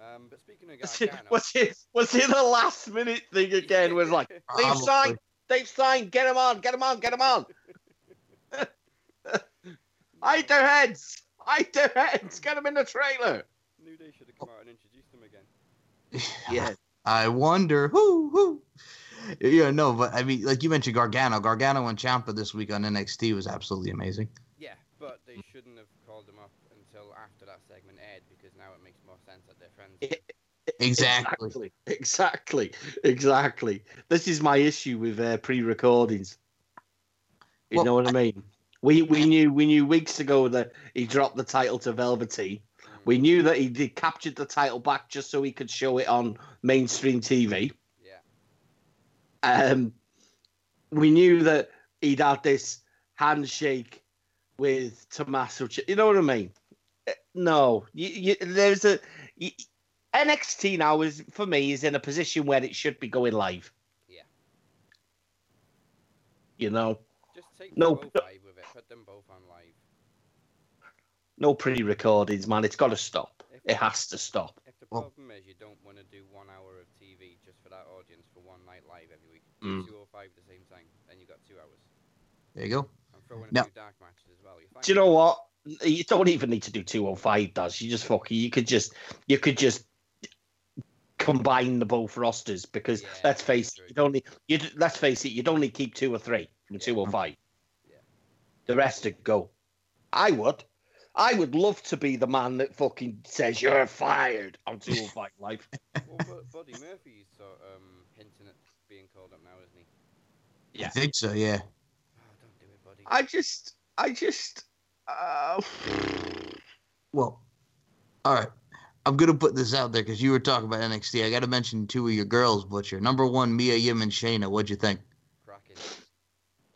Speaker 1: Um, but speaking of
Speaker 3: Was it,
Speaker 1: Gargano,
Speaker 3: was it was it a last minute thing again? Was like they've
Speaker 2: Probably.
Speaker 3: signed, they've signed. Get him on, get him on, get him on. Hide their heads, hide their heads. Get them in the trailer.
Speaker 1: New Day should have come out and introduced them again.
Speaker 3: Yeah.
Speaker 2: I wonder who who. Yeah, no, but I mean, like you mentioned, Gargano. Gargano and Ciampa this week on NXT was absolutely amazing.
Speaker 1: Yeah, but they shouldn't have called them up until after that segment aired because now it makes more sense that they're friends.
Speaker 2: Exactly.
Speaker 3: Exactly. Exactly. Exactly. This is my issue with uh, pre-recordings. You
Speaker 2: Well,
Speaker 3: know what I mean? We we knew we knew weeks ago that he dropped the title to Velveteen.
Speaker 1: Mm.
Speaker 3: We knew that he did captured the title back just so he could show it on mainstream TV.
Speaker 1: Yeah.
Speaker 3: Um, we knew that he'd had this handshake with Tommaso. Ch- You know what I mean? Uh, No, you, you, there's a you, NXT now is for me is in a position where it should be going live.
Speaker 1: Yeah.
Speaker 3: You know,
Speaker 1: Just take
Speaker 3: No,
Speaker 1: no,
Speaker 3: no.
Speaker 1: five with it. Put them both on live.
Speaker 3: no pre-recordings, man. It's got to stop.
Speaker 1: If,
Speaker 3: It has to stop.
Speaker 1: if the
Speaker 2: Well-
Speaker 1: problem is you don't want to do one hour of TV just for that audience for one night live every week,
Speaker 3: Mm.
Speaker 1: two or five at the same time, then you got two hours.
Speaker 2: There you go.
Speaker 1: And throw
Speaker 2: No.
Speaker 1: dark matches as well.
Speaker 3: Do you know what? You don't even need to do 205, does you just fucking you could just you could just combine the both rosters because
Speaker 1: Yeah,
Speaker 3: let's face it, you don't need you let's face it, you'd only keep two or three from
Speaker 1: Yeah.
Speaker 3: 205.
Speaker 1: Yeah.
Speaker 3: The rest would go. I would. I would love to be the man that fucking says you're fired on 205 live.
Speaker 1: well, but Buddy Murphy's sort um hinting at being called up now, isn't he?
Speaker 2: I think so. Yeah.
Speaker 1: Oh, don't do it, Buddy.
Speaker 3: I just I just uh,
Speaker 2: Well, all right. I'm gonna put this out there because you were talking about NXT. I got to mention two of your girls, Butcher. Number one, Mia Yim and Shayna. What'd you think?
Speaker 1: Cracking.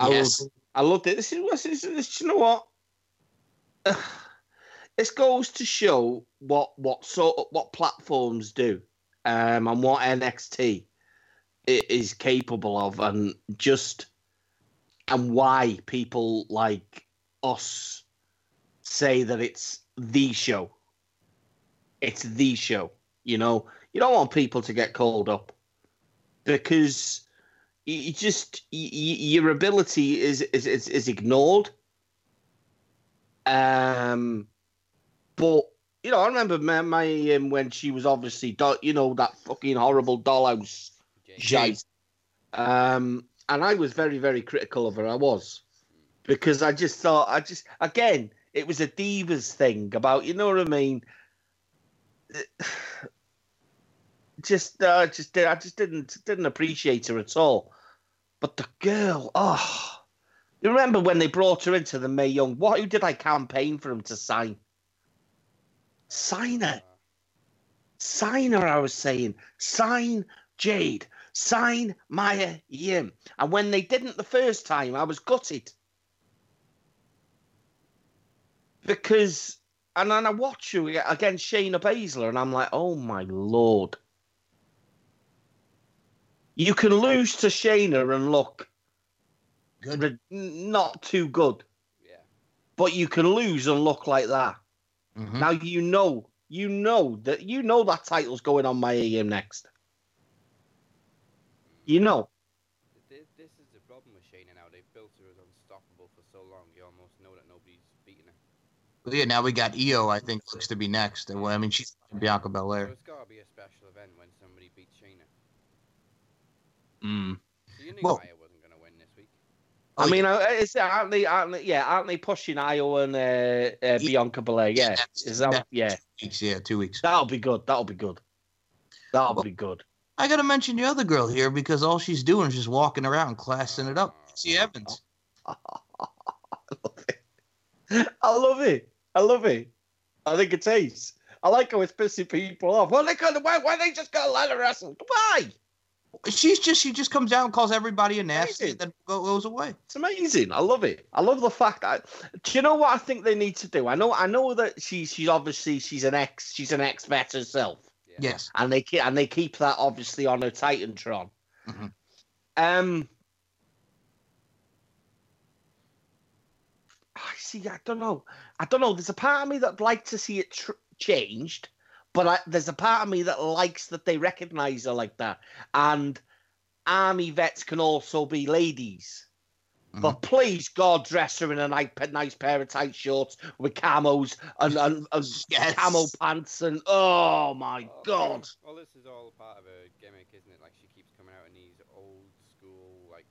Speaker 3: I
Speaker 2: Yes.
Speaker 3: loved, I loved it. This is, this is, this, you know what? this goes to show what what sort of, what platforms do, um, and what NXT i- is capable of, and just and why people like us say that it's the show. It's the show. You know, you don't want people to get called up because you, just your ability is, is is is ignored. Um, but you know, I remember my, my um, when she was obviously, do, you know, that fucking horrible dollhouse. Shite. Um, and I was very, very critical of her. I was because I just thought, I just again, it was a divas thing about, you know what I mean? Just, uh, just, I just didn't didn't appreciate her at all. But the girl, oh, you remember when they brought her into the Mae Young? What? Who did I campaign for him to sign? Sign her. Sign her, I was saying. Sign Jade. Sign Mia Yim. And when they didn't the first time, I was gutted. Because, and then I watch you against Shayna Baszler, and I'm like, oh my lord. You can lose to Shayna and look
Speaker 2: Good.
Speaker 3: not too good,
Speaker 1: Yeah.
Speaker 3: but you can lose and look like that.
Speaker 2: Mhm.
Speaker 3: Now you know, you know that you know that title's going on my AM next. You know,
Speaker 1: This, this is the problem with Shayna now. They've built her as unstoppable for so long. You almost know that nobody's beating her.
Speaker 2: Well, yeah, now we got Io. I think looks to be next. Well, I mean, she's Bianca
Speaker 1: So
Speaker 2: Belair.
Speaker 1: it's got to be a special event when somebody beats Shayna.
Speaker 3: Mm.
Speaker 1: So you knew
Speaker 2: Well-
Speaker 1: Nia wasn't going to win this week.
Speaker 3: I
Speaker 2: Oh,
Speaker 3: mean, uh, is aren't they? Aren't they? Yeah, aren't they pushing Io and uh, uh, Bianca Belair? Yeah,
Speaker 2: that's-
Speaker 3: is that?
Speaker 2: that-
Speaker 3: Yeah,
Speaker 2: Weeks, yeah, two weeks.
Speaker 3: that'll be good. That'll be good. That'll
Speaker 2: Well-
Speaker 3: be good.
Speaker 2: I gotta mention the other girl here because all she's doing is just walking around, classing it up. Lacey Evans.
Speaker 3: I love it. I love it. I love it. I think it's ace. I like how it's pissing people off. Well, they could. Why? Why they just got a let her wrestle? Why?
Speaker 2: She's just she just comes out and calls everybody a nasty, then goes away.
Speaker 3: It's amazing. I love it. I love the fact that. Do you know what I think they need to do? I know. I know that she. She's obviously she's an ex. She's an ex vet herself.
Speaker 2: Yes.
Speaker 3: and they keep and they keep that obviously on a Titantron.
Speaker 2: Mhm.
Speaker 3: Um. I see. I don't know. I don't know. There's a part of me that'd like to see it tr- changed, but I, there's a part of me that likes that they recognise her like that. And army vets can also be ladies. Mm-hmm. But please, God, dress her in a nice, nice pair of tight shorts with camos and, and, and
Speaker 2: Yes.
Speaker 3: camo pants and oh my
Speaker 1: Oh,
Speaker 3: God!
Speaker 1: Well, this is all part of a gimmick, isn't it? Like she keeps coming out in these old school, like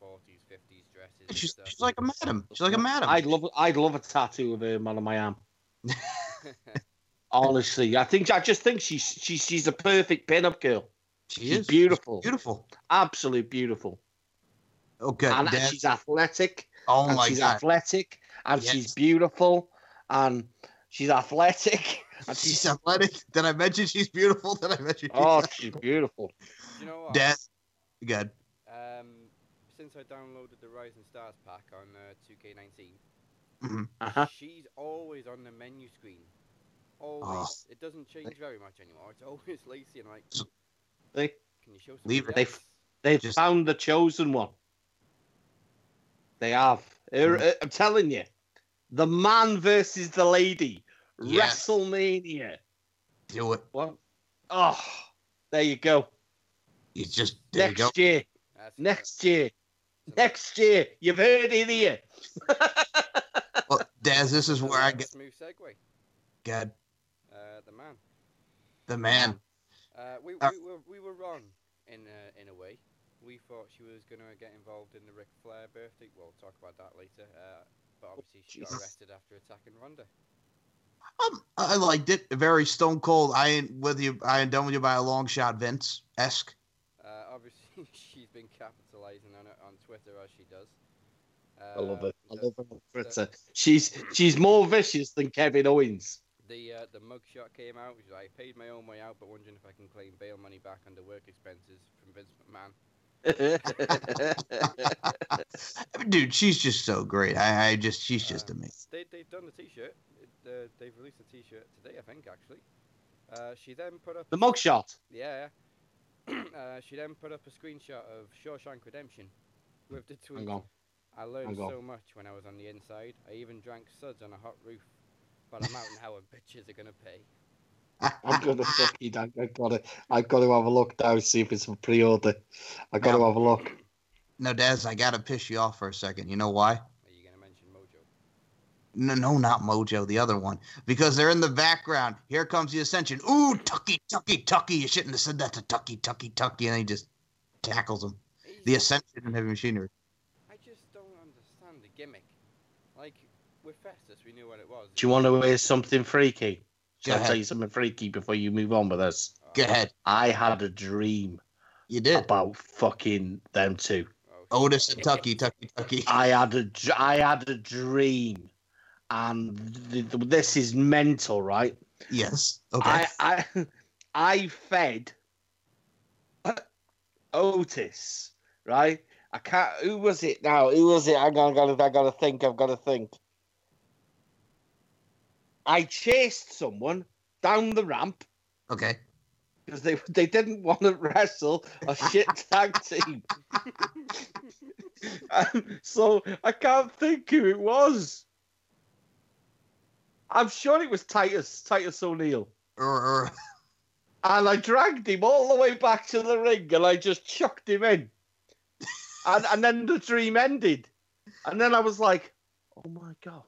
Speaker 1: 40s, 50s dresses. and
Speaker 2: She's,
Speaker 1: stuff.
Speaker 2: she's like a madam. She's like a madam.
Speaker 3: I'd love, I'd love a tattoo of her on my arm. Honestly, I think I just think she's she's she's a perfect pin-up girl.
Speaker 2: she
Speaker 3: she's
Speaker 2: is
Speaker 3: beautiful.
Speaker 2: Beautiful.
Speaker 3: Absolute beautiful,
Speaker 2: Okay.
Speaker 3: and
Speaker 2: Dad.
Speaker 3: she's athletic.
Speaker 2: oh
Speaker 3: and
Speaker 2: my
Speaker 3: she's
Speaker 2: god.
Speaker 3: athletic, and
Speaker 2: Yes.
Speaker 3: she's beautiful, and she's athletic, and
Speaker 2: She's
Speaker 3: she's
Speaker 2: athletic. Did I mention she's beautiful? Did I mention?
Speaker 3: oh, she's beautiful.
Speaker 1: you know what?
Speaker 2: Dad. Good.
Speaker 1: Um, since I downloaded the Rising Stars pack on uh, 2K19,
Speaker 3: Uh-huh.
Speaker 1: she's always on the menu screen. Always.
Speaker 2: Oh.
Speaker 1: It doesn't change very much anymore. It's always Lacey and like,
Speaker 3: They
Speaker 1: can you show some
Speaker 2: Leave her.
Speaker 3: They
Speaker 1: else?
Speaker 3: they've
Speaker 2: Just-
Speaker 3: found the chosen one. They have. Er, I'm telling you, the man versus the lady,
Speaker 2: Yes.
Speaker 3: WrestleMania.
Speaker 2: Do it.
Speaker 3: What? Oh, there you go.
Speaker 2: You just there you go.
Speaker 3: Next year,
Speaker 1: That's
Speaker 3: next year, next year. You've heard it here.
Speaker 2: Well, Daz, this is where I get
Speaker 1: Smooth segue.
Speaker 2: God,
Speaker 1: Uh, the man.
Speaker 2: the man.
Speaker 1: Uh, we,
Speaker 2: Uh,
Speaker 1: we were we were wrong in uh, in a way. We thought she was gonna get involved in the Ric Flair birthday. We'll talk about that later. Uh, but obviously she got arrested after attacking Ronda.
Speaker 2: Um, I liked it. Very stone cold. I ain't with you. I ain't done with you by a long shot, Vince esque.
Speaker 1: Uh, obviously she's been capitalizing on it on Twitter as she does.
Speaker 3: I love
Speaker 1: Uh,
Speaker 3: it. I
Speaker 1: the-
Speaker 3: love her. Twitter. She's she's more vicious than Kevin Owens.
Speaker 1: The uh, the mugshot came out. Which I paid my own way out, but wondering if I can claim bail money back under work expenses from Vince McMahon.
Speaker 2: Dude, she's just so great. I, I just, she's just amazing.
Speaker 1: They they've done the T-shirt. Uh, they've released the T-shirt today, I think actually. Uh, she then put up
Speaker 3: the mugshot.
Speaker 1: Yeah. uh, she then put up a screenshot of Shawshank Redemption with the tweet.
Speaker 3: Hang on.
Speaker 1: I learned
Speaker 3: Hang on.
Speaker 1: so much when I was on the inside. I even drank suds on a hot roof. But I'm out now and bitches are gonna pay.
Speaker 3: I'm gonna fucking. I, I gotta. I gotta have a look now. See if it's a pre-order. I gotta
Speaker 2: Now-
Speaker 3: have a look.
Speaker 2: No, Daz, I gotta piss you off for a second. You know why?
Speaker 1: Are you gonna mention Mojo?
Speaker 2: No, no, not Mojo, the other one. Because they're in the background. Here comes the Ascension. Ooh, Tucky, Tucky, Tucky. You shouldn't have said that to Tucky, Tucky, Tucky. And he just tackles him. The Ascension and Heavy Machinery.
Speaker 1: I just don't understand the gimmick. Like with Festus, we knew what it was.
Speaker 3: Do you want to hear something freaky?
Speaker 2: Go
Speaker 3: Shall I tell
Speaker 2: ahead.
Speaker 3: you something freaky before you move on with this?
Speaker 1: Oh, uh,
Speaker 2: Go ahead.
Speaker 3: I had a dream
Speaker 2: You did.
Speaker 3: about fucking them two.
Speaker 1: oh,
Speaker 2: Otis and Tucky, Tucky, Tucky.
Speaker 3: I had a, dr- I had a dream, and th- th- this is mental, right?
Speaker 2: Yes. Okay.
Speaker 3: I, I, I fed Otis, right? I can't. Who was it now? Who was it? I gotta, gotta, I gotta think. I've got to think. I chased someone down the ramp,
Speaker 2: okay.
Speaker 3: because they they didn't want to wrestle a shit tag team. um, so I can't think who it was. I'm sure it was Titus Titus O'Neil.
Speaker 2: Or, or
Speaker 3: and I dragged him all the way back to the ring and I just chucked him in. and, and then the dream ended. And then I was like, oh my God.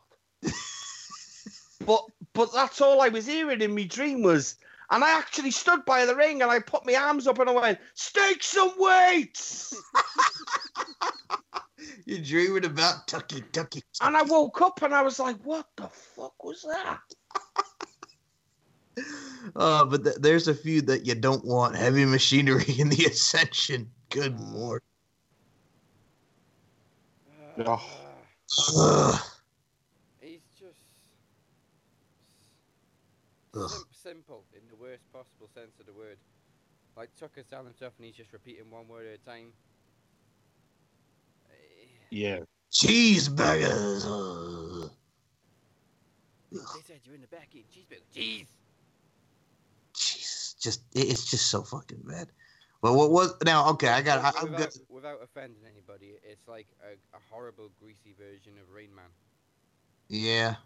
Speaker 3: But but that's all I was hearing in my dream was, and I actually stood by the ring and I put my arms up and I went, stake some weights.
Speaker 2: You're dreaming about Tucky Tucky.
Speaker 3: And I woke up and I was like, what the fuck was that?
Speaker 2: Uh, but th- there's a few that you don't want. Heavy machinery in the Ascension. Good lord.
Speaker 1: Uh,
Speaker 2: Ugh.
Speaker 1: He's just
Speaker 2: Ugh.
Speaker 1: simple in the worst possible sense of the word. Like Tucker's telling stuff and he's just repeating one word at a time. Eh,
Speaker 3: Yeah.
Speaker 2: Cheeseburgers.
Speaker 1: They said you're in the back eating cheeseburgers. Cheese.
Speaker 2: Jeez, just it's just so fucking bad. Well, what was now? Okay, I got. I, I'm good.
Speaker 1: without, without offending anybody, it's like a, a horrible, greasy version of Rain Man.
Speaker 2: Yeah,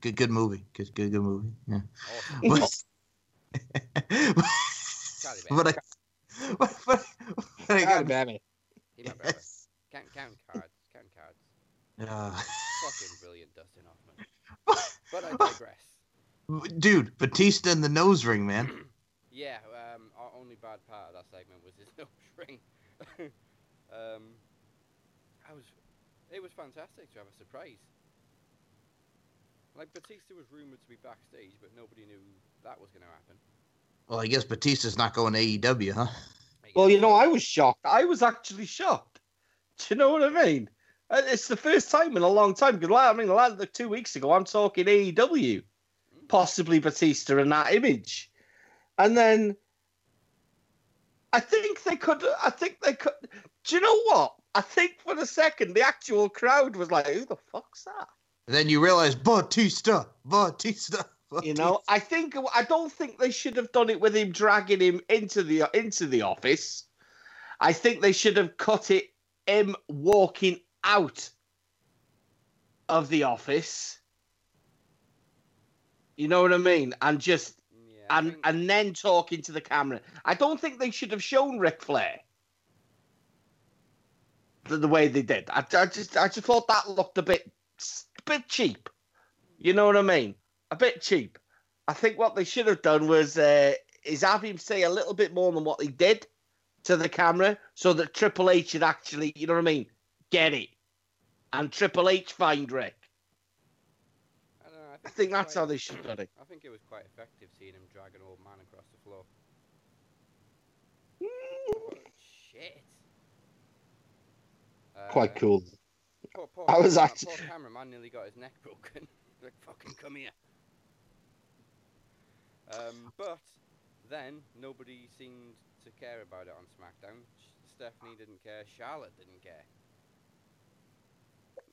Speaker 2: Good, good movie. Good, good, good movie. Yeah.
Speaker 1: Awesome.
Speaker 2: But, but I, but, but, but I got,
Speaker 3: baby.
Speaker 1: He my. Count, count cards. Count cards.
Speaker 2: uh,
Speaker 1: Fucking brilliant, Dustin Hoffman. But I digress.
Speaker 2: dude, Batista in the nose ring, man.
Speaker 1: Yeah, um, our only bad part of that segment was his nose ring. um, I was, it was fantastic to have a surprise. Like Batista was rumored to be backstage, but nobody knew that was going to happen.
Speaker 2: Well, I guess Batista's not going to AEW, huh?
Speaker 3: Well, you know, I was shocked. I was actually shocked. Do you know what I mean? Uh, It's the first time in a long time. Because I mean, like two weeks ago, I'm talking AEW, possibly Batista in that image, and then I think they could. I think they could. Do you know what? I think for the second, the actual crowd was like, "Who the fuck's that?"
Speaker 2: And then you realize Batista, Batista.
Speaker 3: You know, I think I don't think they should have done it with him dragging him into the into the office. I think they should have cut it him walking out of the office. You know what I mean? And just
Speaker 1: Yeah,
Speaker 3: and
Speaker 1: think-
Speaker 3: and then talking to the camera. I don't think they should have shown Ric Flair the, the way they did. I, I just I just thought that looked a bit a bit cheap. You know what I mean? A bit cheap. I think what they should have done was uh, is have him say a little bit more than what he did to the camera, so that Triple H should actually, you know what I mean, get it, and Triple H find Rick.
Speaker 1: I, know, I
Speaker 3: I
Speaker 1: think,
Speaker 3: think
Speaker 1: it was
Speaker 3: that's
Speaker 1: quite-
Speaker 3: how they should have done it.
Speaker 1: I think it was quite effective seeing him drag an old man across the floor. Shit.
Speaker 3: Quite
Speaker 1: Uh,
Speaker 3: cool.
Speaker 1: Poor, poor,
Speaker 3: I was
Speaker 1: camera-
Speaker 3: actually-
Speaker 1: poor cameraman nearly got his neck broken. like, fucking come here. Um, but then nobody seemed to care about it on SmackDown. Stephanie didn't care. Charlotte didn't care.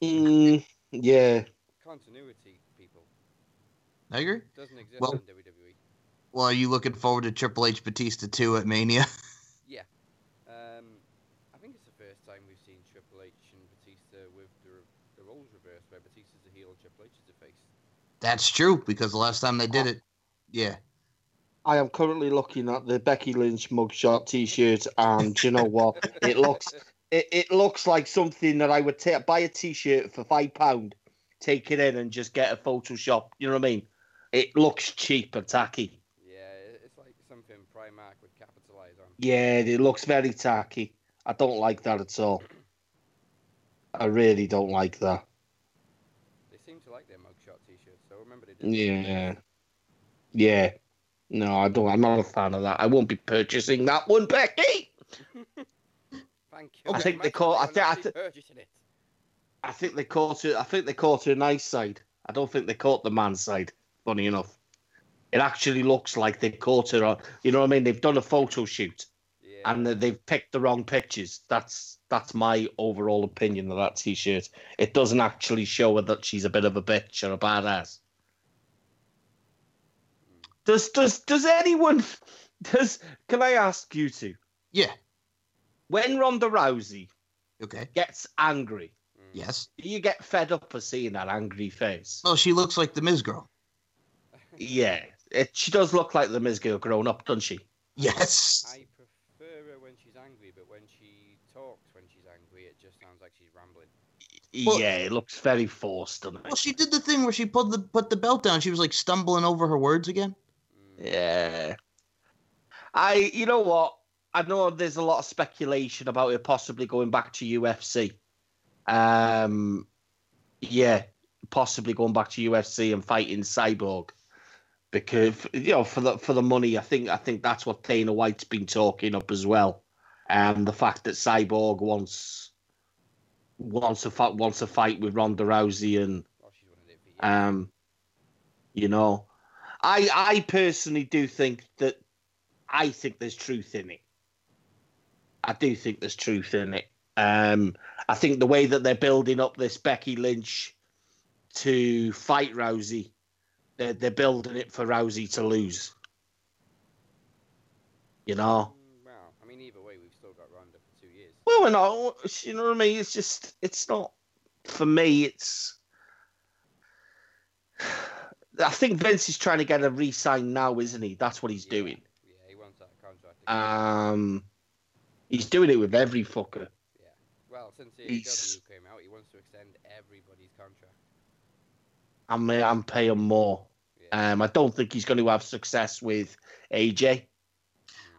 Speaker 3: Mm, yeah.
Speaker 1: Continuity, people,
Speaker 2: I agree.
Speaker 1: doesn't exist
Speaker 2: Well-
Speaker 1: in. WWE.
Speaker 2: Well, are you looking forward to Triple H Batista 2 at Mania?
Speaker 1: Yeah. Um, I think it's the first time we've seen Triple H and Batista with the, re- the roles reversed, where Batista's a heel and Triple H is a face.
Speaker 2: That's true because the last time they did oh. it, yeah.
Speaker 3: I am currently looking at the Becky Lynch mugshot T-shirt, and you know what? It looks it, it looks like something that I would ta- buy a T-shirt for five pound, take it in, and just get a Photoshop. You know what I mean? It looks cheap and tacky.
Speaker 1: Yeah, it's like something Primark would capitalize on.
Speaker 3: Yeah, it looks very tacky. I don't like that at all. I really don't like that.
Speaker 1: They seem to like their mugshot T-shirts, so remember they did.
Speaker 3: Yeah, yeah. No, I don't. I'm not a fan of that. I won't be purchasing that one, Becky.
Speaker 1: Thank you.
Speaker 3: I think they
Speaker 1: Imagine
Speaker 3: call- I
Speaker 1: someone
Speaker 3: thi- I
Speaker 1: actually
Speaker 3: thi-
Speaker 1: purchasing it.
Speaker 3: I think they caught her. I think they caught her nice side. I don't think they caught the man's side. Funny enough, it actually looks like they caught her on. You know what I mean? They've done a photo shoot
Speaker 1: Yeah.
Speaker 3: and they- they've picked the wrong pictures. That's that's my overall opinion of that T-shirt. It doesn't actually show her that she's a bit of a bitch or a badass. Does does does anyone Does can I ask you to?
Speaker 2: Yeah.
Speaker 3: When Ronda Rousey
Speaker 2: Okay.
Speaker 3: gets angry,
Speaker 2: mm.
Speaker 3: Yes. you get fed up of seeing that angry face?
Speaker 2: Well, she looks like the Miz girl.
Speaker 3: Yeah, it, she does look like the Miz girl grown up, doesn't she?
Speaker 2: Yes.
Speaker 1: I prefer her when she's angry, but when she talks when she's angry, it just sounds like she's rambling.
Speaker 2: Well-
Speaker 3: yeah, it looks very forced, doesn't it?
Speaker 2: Well, she did the thing where she put the put the belt down. She was like stumbling over her words again.
Speaker 3: Yeah. I, you know what? I know there's a lot of speculation about it possibly going back to UFC. Um, yeah, possibly going back to UFC and fighting Cyborg because you know for the for the money. I think I think that's what Dana White's been talking up as well, and the fact that Cyborg wants wants a fight wants a fight with Ronda Rousey and
Speaker 1: she's wanted it for years.
Speaker 3: um, you know, I I personally do think that I think there's truth in it. I do think there's truth in it. Um, I think the way that they're building up this Becky Lynch to fight Rousey, they're, they're building it for Rousey to lose. You know,
Speaker 1: Mm, well, I mean, either way, we've still got Ronda for two years.
Speaker 3: well, we're not. You know what I mean? It's just, it's not for me. It's. I think Vince is trying to get a re-sign now, isn't he? That's what he's
Speaker 1: Yeah.
Speaker 3: doing.
Speaker 1: Yeah, he wants that contract. again.
Speaker 3: Um, he's doing it with every fucker. Yeah.
Speaker 1: Well, since
Speaker 3: he's-
Speaker 1: AEW came out, he wants to extend everybody's contract.
Speaker 3: I'm I'm paying more.
Speaker 1: Yeah.
Speaker 3: Um, I don't think he's going to have success with AJ.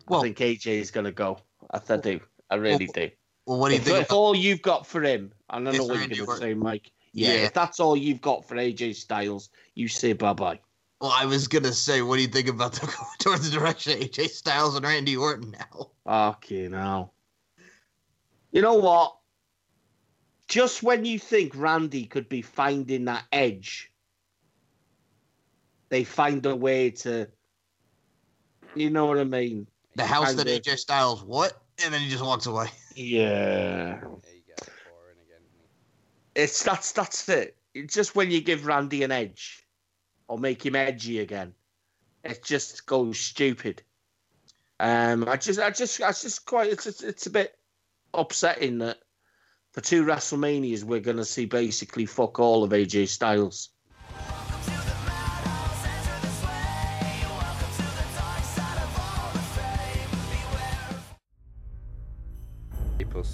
Speaker 2: Well-
Speaker 3: I think AJ is going to go. I, I do. I really do.
Speaker 2: Well, what do you
Speaker 3: If,
Speaker 2: think?
Speaker 3: if all you've got for him, I don't know what you're going to say, Mike. Yeah,
Speaker 2: Yeah.
Speaker 3: if that's all you've got for AJ Styles, you say bye bye.
Speaker 2: well, I was gonna say, what do you think about the going towards the direction of AJ Styles and Randy Orton now?
Speaker 3: Okay, now. You know what? Just when you think Randy could be finding that edge, they find a way to. You know what I mean?
Speaker 2: The house that
Speaker 3: Kinda.
Speaker 2: AJ Styles what? And then he just walks away.
Speaker 3: Yeah.
Speaker 1: There you go, boring again. isn't
Speaker 3: It's that's that's it. It's just when you give Randy an edge or make him edgy again, it just goes stupid. Um, I just, I just, I just quite. It's, it's, it's a bit upsetting that for two WrestleManias we're going to see basically fuck all of AJ Styles.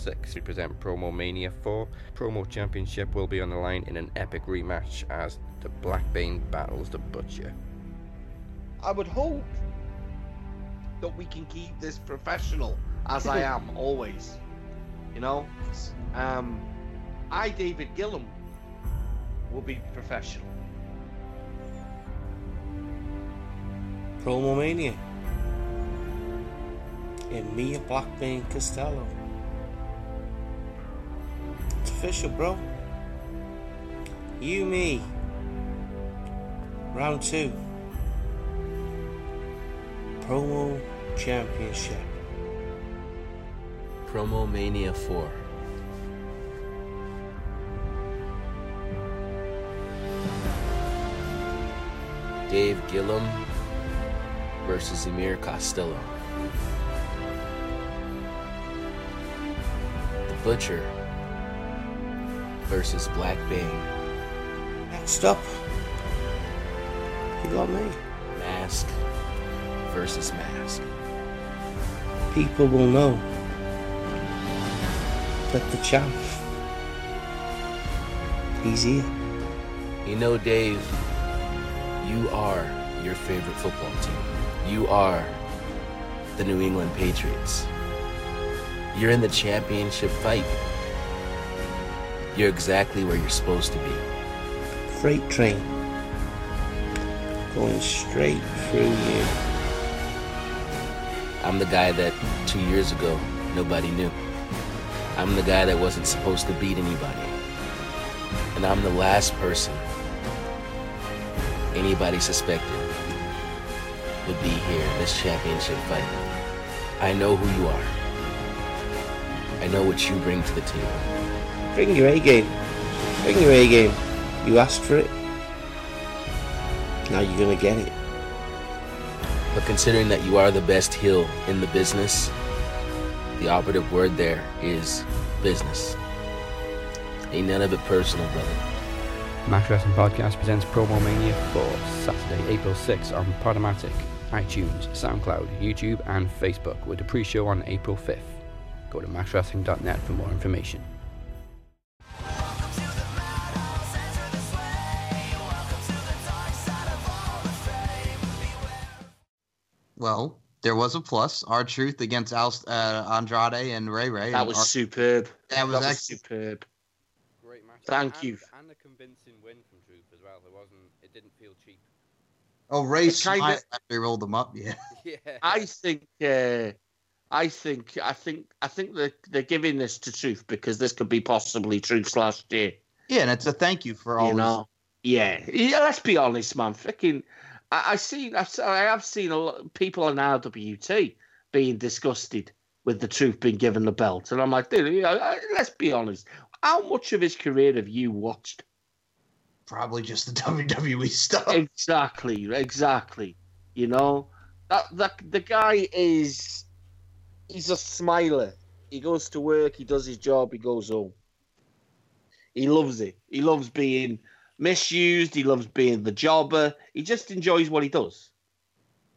Speaker 1: April 6th, we present Promo Mania 4. Promo Championship will be on the line in an epic rematch as the Blackbane battles the Butcher.
Speaker 3: I would hope that we can keep this professional as I am always. You know, um, I David Gillum will be professional.
Speaker 4: Promo Mania. And Mia Blackbane Costello. Official, bro. You, me. Round two. Promo Championship.
Speaker 5: Promo Mania 4. Dave Gillum versus Emir Costello. The Butcher versus Black Bane.
Speaker 4: Next up. You got me.
Speaker 5: Mask versus Mask.
Speaker 4: People will know that the champ. He's here.
Speaker 5: You know, Dave, you are your favorite football team. You are the New England Patriots. You're in the championship fight. You're exactly where you're supposed to be.
Speaker 4: freight train going straight through you.
Speaker 5: I'm the guy that two years ago nobody knew. I'm the guy that wasn't supposed to beat anybody. And I'm the last person anybody suspected would be here in this championship fight. I know who you are. I know what you bring to the table.
Speaker 4: Bring your A game. Bring your A game. You asked for it. Now you're gonna get it.
Speaker 5: But considering that you are the best heel in the business, the operative word there is business. Ain't none of it personal, brother.
Speaker 1: Max Wrestling Podcast presents Promo Mania for Saturday, April 6th on Podomatic, iTunes, SoundCloud, YouTube, and Facebook, with a pre show on April 5th. Go to maxwrestling.net for more information.
Speaker 2: There was a plus. R-Truth against Al, uh, Andrade and Ray Ray.
Speaker 3: That was
Speaker 2: Our-
Speaker 3: superb.
Speaker 2: that was
Speaker 3: That was superb.
Speaker 1: Great match.
Speaker 3: Thank
Speaker 1: and,
Speaker 3: you.
Speaker 1: And a convincing win from Truth as well. It wasn't. It didn't feel cheap.
Speaker 2: oh Ray
Speaker 3: It kinda-
Speaker 2: smiled after he rolled them up. Yeah.
Speaker 1: Yeah.
Speaker 3: I think. Uh, I think. I think. I think that they're giving this to Truth because this could be possibly Truth's last year.
Speaker 2: Yeah, and it's a thank you for all.
Speaker 3: you
Speaker 2: his-
Speaker 3: know. Yeah. yeah. Let's be honest, man. Freaking. I, I see. I've, I have seen a lot of people on RWT being disgusted with the Truth being given the belt, and I'm like, dude, you know, let's be honest. How much of his career have you watched?
Speaker 2: Probably just the WWE stuff.
Speaker 3: exactly, exactly. You know, that that the guy is he's a smiler. He goes to work, he does his job, he goes home. He loves it. He loves being misused. He loves being the jobber. He just enjoys what he does.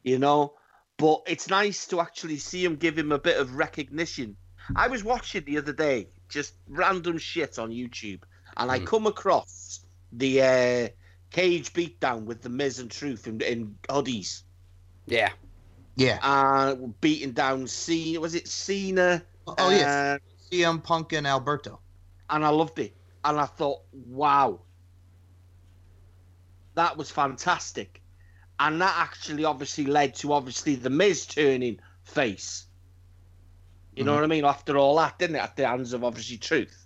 Speaker 3: You know, but it's nice to actually see him give him a bit of recognition. I was watching the other day just random shit on YouTube, and I
Speaker 1: Mm.
Speaker 3: come across the uh, cage beatdown with the Miz and Truth in, in hoodies,
Speaker 1: Yeah.
Speaker 2: Yeah.
Speaker 3: uh, beating down Cena. Was it Cena?
Speaker 2: Oh yeah.
Speaker 3: Uh,
Speaker 2: CM Punk and Alberto.
Speaker 3: and I loved it. And I thought, wow, that was fantastic. And that actually obviously led to obviously the Miz turning face. You know
Speaker 2: Mhm.
Speaker 3: what I mean? After all that, didn't it? At the hands of obviously Truth.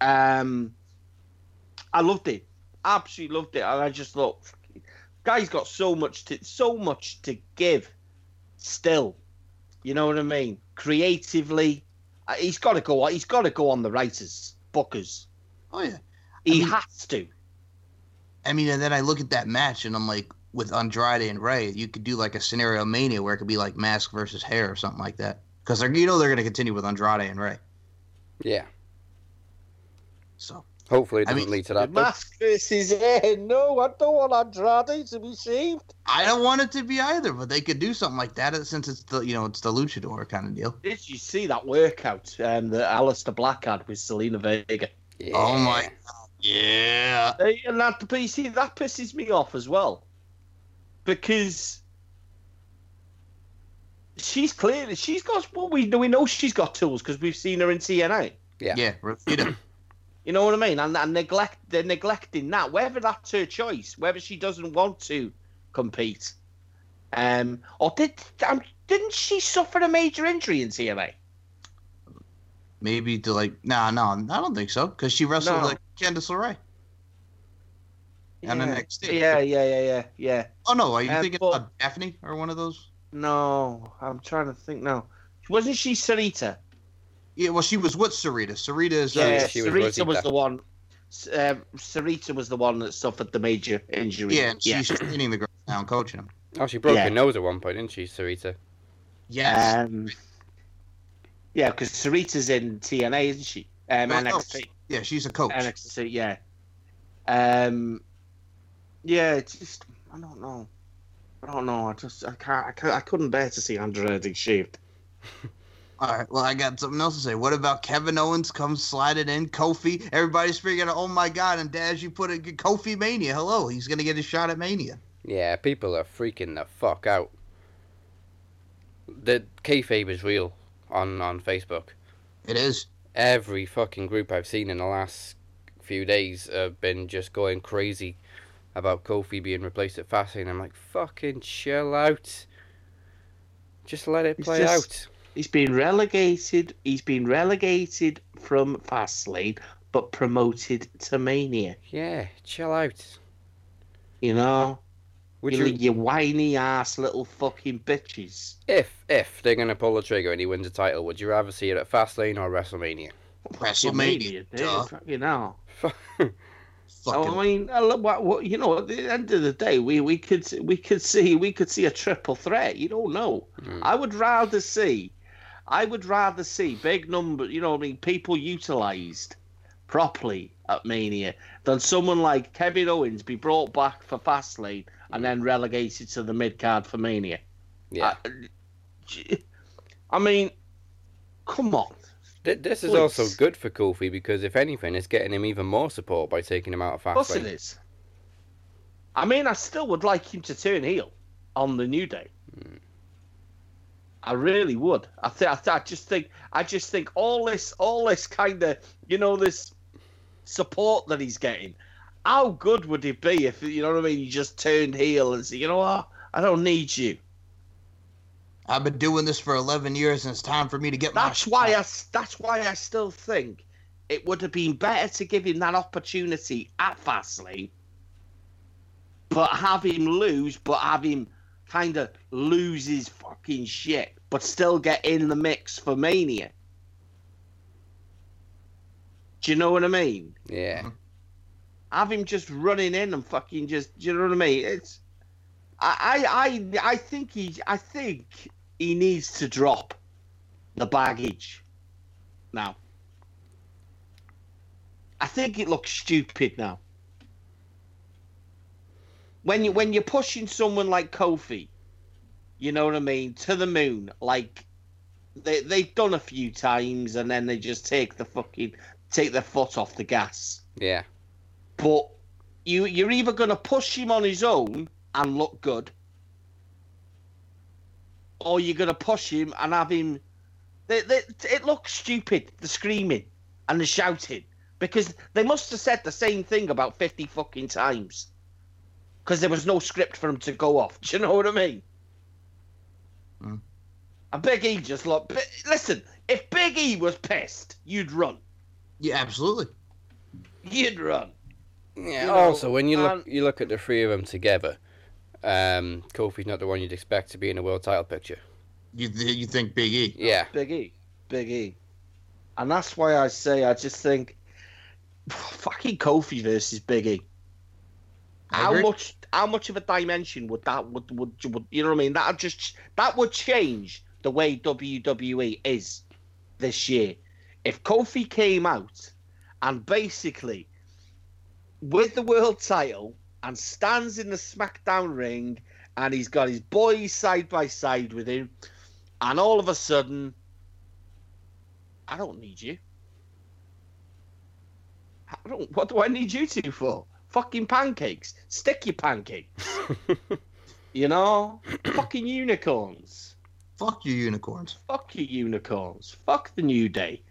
Speaker 3: Um, I loved it. Absolutely loved it. And I just thought, guy's got so much to so much to give. Still, you know what I mean? Creatively, uh, he's got to go. He's got to go on the writers, bookers.
Speaker 2: Oh yeah.
Speaker 3: He
Speaker 2: mean-
Speaker 3: has to.
Speaker 2: I mean, and then I look at that match and I'm like, with Andrade and Ray, you could do like a scenario mania where it could be like mask versus hair or something like that. Because they you know they're going to continue with Andrade and Ray.
Speaker 1: Yeah.
Speaker 2: So
Speaker 1: Hopefully it
Speaker 2: I
Speaker 1: doesn't
Speaker 2: mean,
Speaker 1: lead to that.
Speaker 3: Mask versus hair. No, I don't want Andrade to be saved.
Speaker 2: I don't want it to be either, but they could do something like that since it's the you know it's the luchador kind of deal.
Speaker 3: Did you see that workout um, that Aleister Black had with Zelina Vega?
Speaker 1: Yeah.
Speaker 2: Oh my Yeah.
Speaker 3: Uh, And that, but you see, that pisses me off as well. Because she's clearly, she's got, well, we, we know she's got tools because we've seen her in TNA.
Speaker 1: Yeah.
Speaker 2: Yeah,
Speaker 3: You know what I mean? And, and neglect they're neglecting that. Whether that's her choice, whether she doesn't want to compete, um, or did um, didn't she suffer a major injury in TNA?
Speaker 2: Maybe to like, nah, no, I don't think so. Because she wrestled
Speaker 3: No.
Speaker 2: like Candice LeRae. And
Speaker 3: yeah.
Speaker 2: then NXT.
Speaker 3: Yeah, yeah, yeah, yeah, yeah.
Speaker 2: Oh no, are you
Speaker 3: Uh,
Speaker 2: thinking
Speaker 3: but-
Speaker 2: of Daphne or one of those?
Speaker 3: No, I'm trying to think now. Wasn't she Sarita?
Speaker 2: Yeah, well, she was with Sarita. Sarita is.
Speaker 1: Yeah,
Speaker 3: Yeah,
Speaker 1: she was
Speaker 3: Sarita
Speaker 1: Rosita.
Speaker 3: was the one. Uh, Sarita was the one that suffered the major injury.
Speaker 2: yeah, and she's training the girls now and coaching them.
Speaker 1: Oh, she broke
Speaker 3: Yeah.
Speaker 1: her nose at one point, didn't she, Sarita?
Speaker 2: Yes.
Speaker 3: Um, yeah, because Sarita's in TNA, isn't she? Um,
Speaker 2: No, no.
Speaker 3: NXT.
Speaker 2: Yeah, she's a coach.
Speaker 3: NXT, yeah. Um, yeah, it's just I don't know. I don't know. I just I can't. I, can't, I couldn't bear to see Andrade shaved.
Speaker 2: All right. Well, I got something else to say. What about Kevin Owens comes sliding in? Kofi. Everybody's figuring out, oh my God. And Daz, you put it, Kofi Mania. Hello. He's going to get a shot at Mania.
Speaker 1: Yeah, people are freaking the fuck out. The kayfabe is real on, on Facebook.
Speaker 2: It is.
Speaker 1: Every fucking group I've seen in the last few days have been just going crazy about Kofi being replaced at Fastlane. I'm like, fucking chill out. Just let it play
Speaker 3: just-
Speaker 1: out.
Speaker 3: He's been relegated. He's been relegated from Fastlane, but promoted to Mania.
Speaker 1: Yeah, chill out.
Speaker 3: You know,
Speaker 1: Would
Speaker 3: you,
Speaker 1: you,
Speaker 3: you whiny ass little fucking bitches.
Speaker 1: if if they're gonna pull the trigger and he wins a title, would you rather see it at Fastlane or WrestleMania?
Speaker 2: WrestleMania.
Speaker 3: dude,
Speaker 2: duh.
Speaker 3: You know,
Speaker 2: Fucking,
Speaker 3: I mean, what, what you know. At the end of the day, we, we could we could see we could see a triple threat. You don't know.
Speaker 1: Mm.
Speaker 3: I would rather see, I would rather see big number. You know, what I mean, people utilized properly at Mania than someone like Kevin Owens be brought back for Fastlane and then relegated to the mid card for Mania.
Speaker 1: Yeah.
Speaker 3: Uh, I, I mean, come on.
Speaker 1: This is
Speaker 3: Please.
Speaker 1: also good for Kofi because if anything, it's getting him even more support by taking him out of
Speaker 3: Of course it
Speaker 1: Fastlane.
Speaker 3: I mean, I still would like him to turn heel on the New Day. Hmm. I really would. I think. I, th- I just think. I just think all this, all this kind of, you know, this support that he's getting. How good would it be if you know what I mean? You just turned heel and said, you know what? I don't need you.
Speaker 2: I've been doing this for 11 years, and it's time for me to get my.
Speaker 3: That's why I. s- That's why I still think it would have been better to give him that opportunity at Fastlane, but have him lose, but have him kind of lose his fucking shit, but still get in the mix for Mania. Do you know what I mean?
Speaker 1: Yeah. Mm-hmm.
Speaker 3: Have him just running in and fucking just. Do you know what I mean? It's. I I I, think he I think he needs to drop the baggage now. I think it looks stupid now. When you when you're pushing someone like Kofi, you know what I mean, to the moon, like they they've done a few times and then they just take the fucking take their foot off the gas.
Speaker 1: Yeah.
Speaker 3: But you you're either gonna push him on his own and look good, or you're gonna push him and have him. They, they, it looks stupid. The screaming and the shouting because they must have said the same thing about fifty fucking times. Because there was no script for him to go off. Do you know what I mean?
Speaker 2: Mm.
Speaker 3: And Big E just look. Bi- Listen, if Big E was pissed, you'd run.
Speaker 2: Yeah, absolutely.
Speaker 3: You'd run.
Speaker 1: Yeah.
Speaker 3: You know,
Speaker 1: also, when you look,
Speaker 3: and-
Speaker 1: you look at the three of them together. Um, Kofi's not the one you'd expect to be in a world title picture.
Speaker 2: You th- you think Big E?
Speaker 1: Yeah.
Speaker 3: Big E, Big E, and that's why I say I just think fucking Kofi versus Big E.
Speaker 2: I
Speaker 3: How much? How much of a dimension would that would would, would you know what I mean? That just that would change the way WWE is this year. If Kofi came out and basically with the world title and stands in the SmackDown ring and he's got his boys side by side with him, and all of a sudden, I don't need you. I don't. What do I need you two for? Fucking pancakes. Stick your pancakes. you know, fucking unicorns.
Speaker 2: Fuck you, unicorns.
Speaker 3: Fuck you, unicorns. Fuck the new day.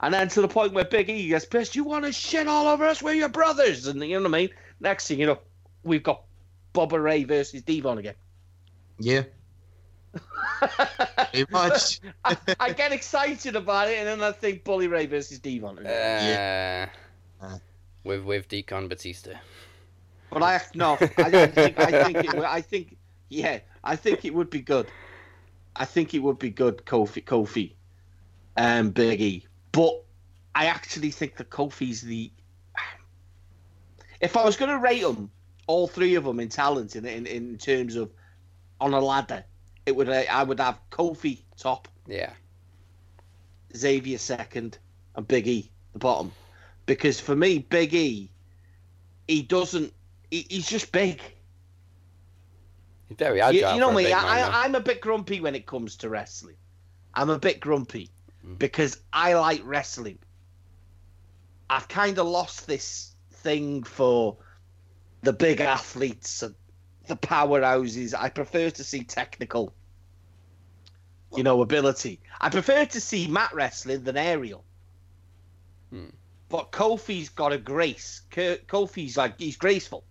Speaker 3: And then to the point where Big E gets pissed, you want to shit all over us? We're your brothers. And you know what I mean? Next thing you know, we've got Bubba Ray versus Devon again.
Speaker 2: Yeah, pretty much.
Speaker 3: I, I get excited about it, and then I think Bully Ray versus Devon.
Speaker 1: Uh,
Speaker 2: Yeah.
Speaker 1: With with Deacon Batista.
Speaker 3: But I no, I, I think I think it, would- I think yeah, I think it would be good. I think it would be good, Kofi, Kofi, and Big E. But I actually think that Kofi's the. If I was going to rate them, all three of them in talent, in in, in terms of on a ladder, it would uh, I would have Kofi top,
Speaker 1: Yeah.
Speaker 3: Xavier second, and Big E the bottom. Because for me, Big E, he doesn't. He, he's just big.
Speaker 1: He's very agile.
Speaker 3: You, you know me. I. I, I'm a bit grumpy when it comes to wrestling. I'm a bit grumpy
Speaker 1: Mm.
Speaker 3: because I like wrestling. I've kind of lost this thing for the big athletes and the powerhouses. I prefer to see technical, you know, ability. I prefer to see mat wrestling than aerial.
Speaker 1: Hmm.
Speaker 3: But Kofi's got a grace. Kofi's like he's graceful.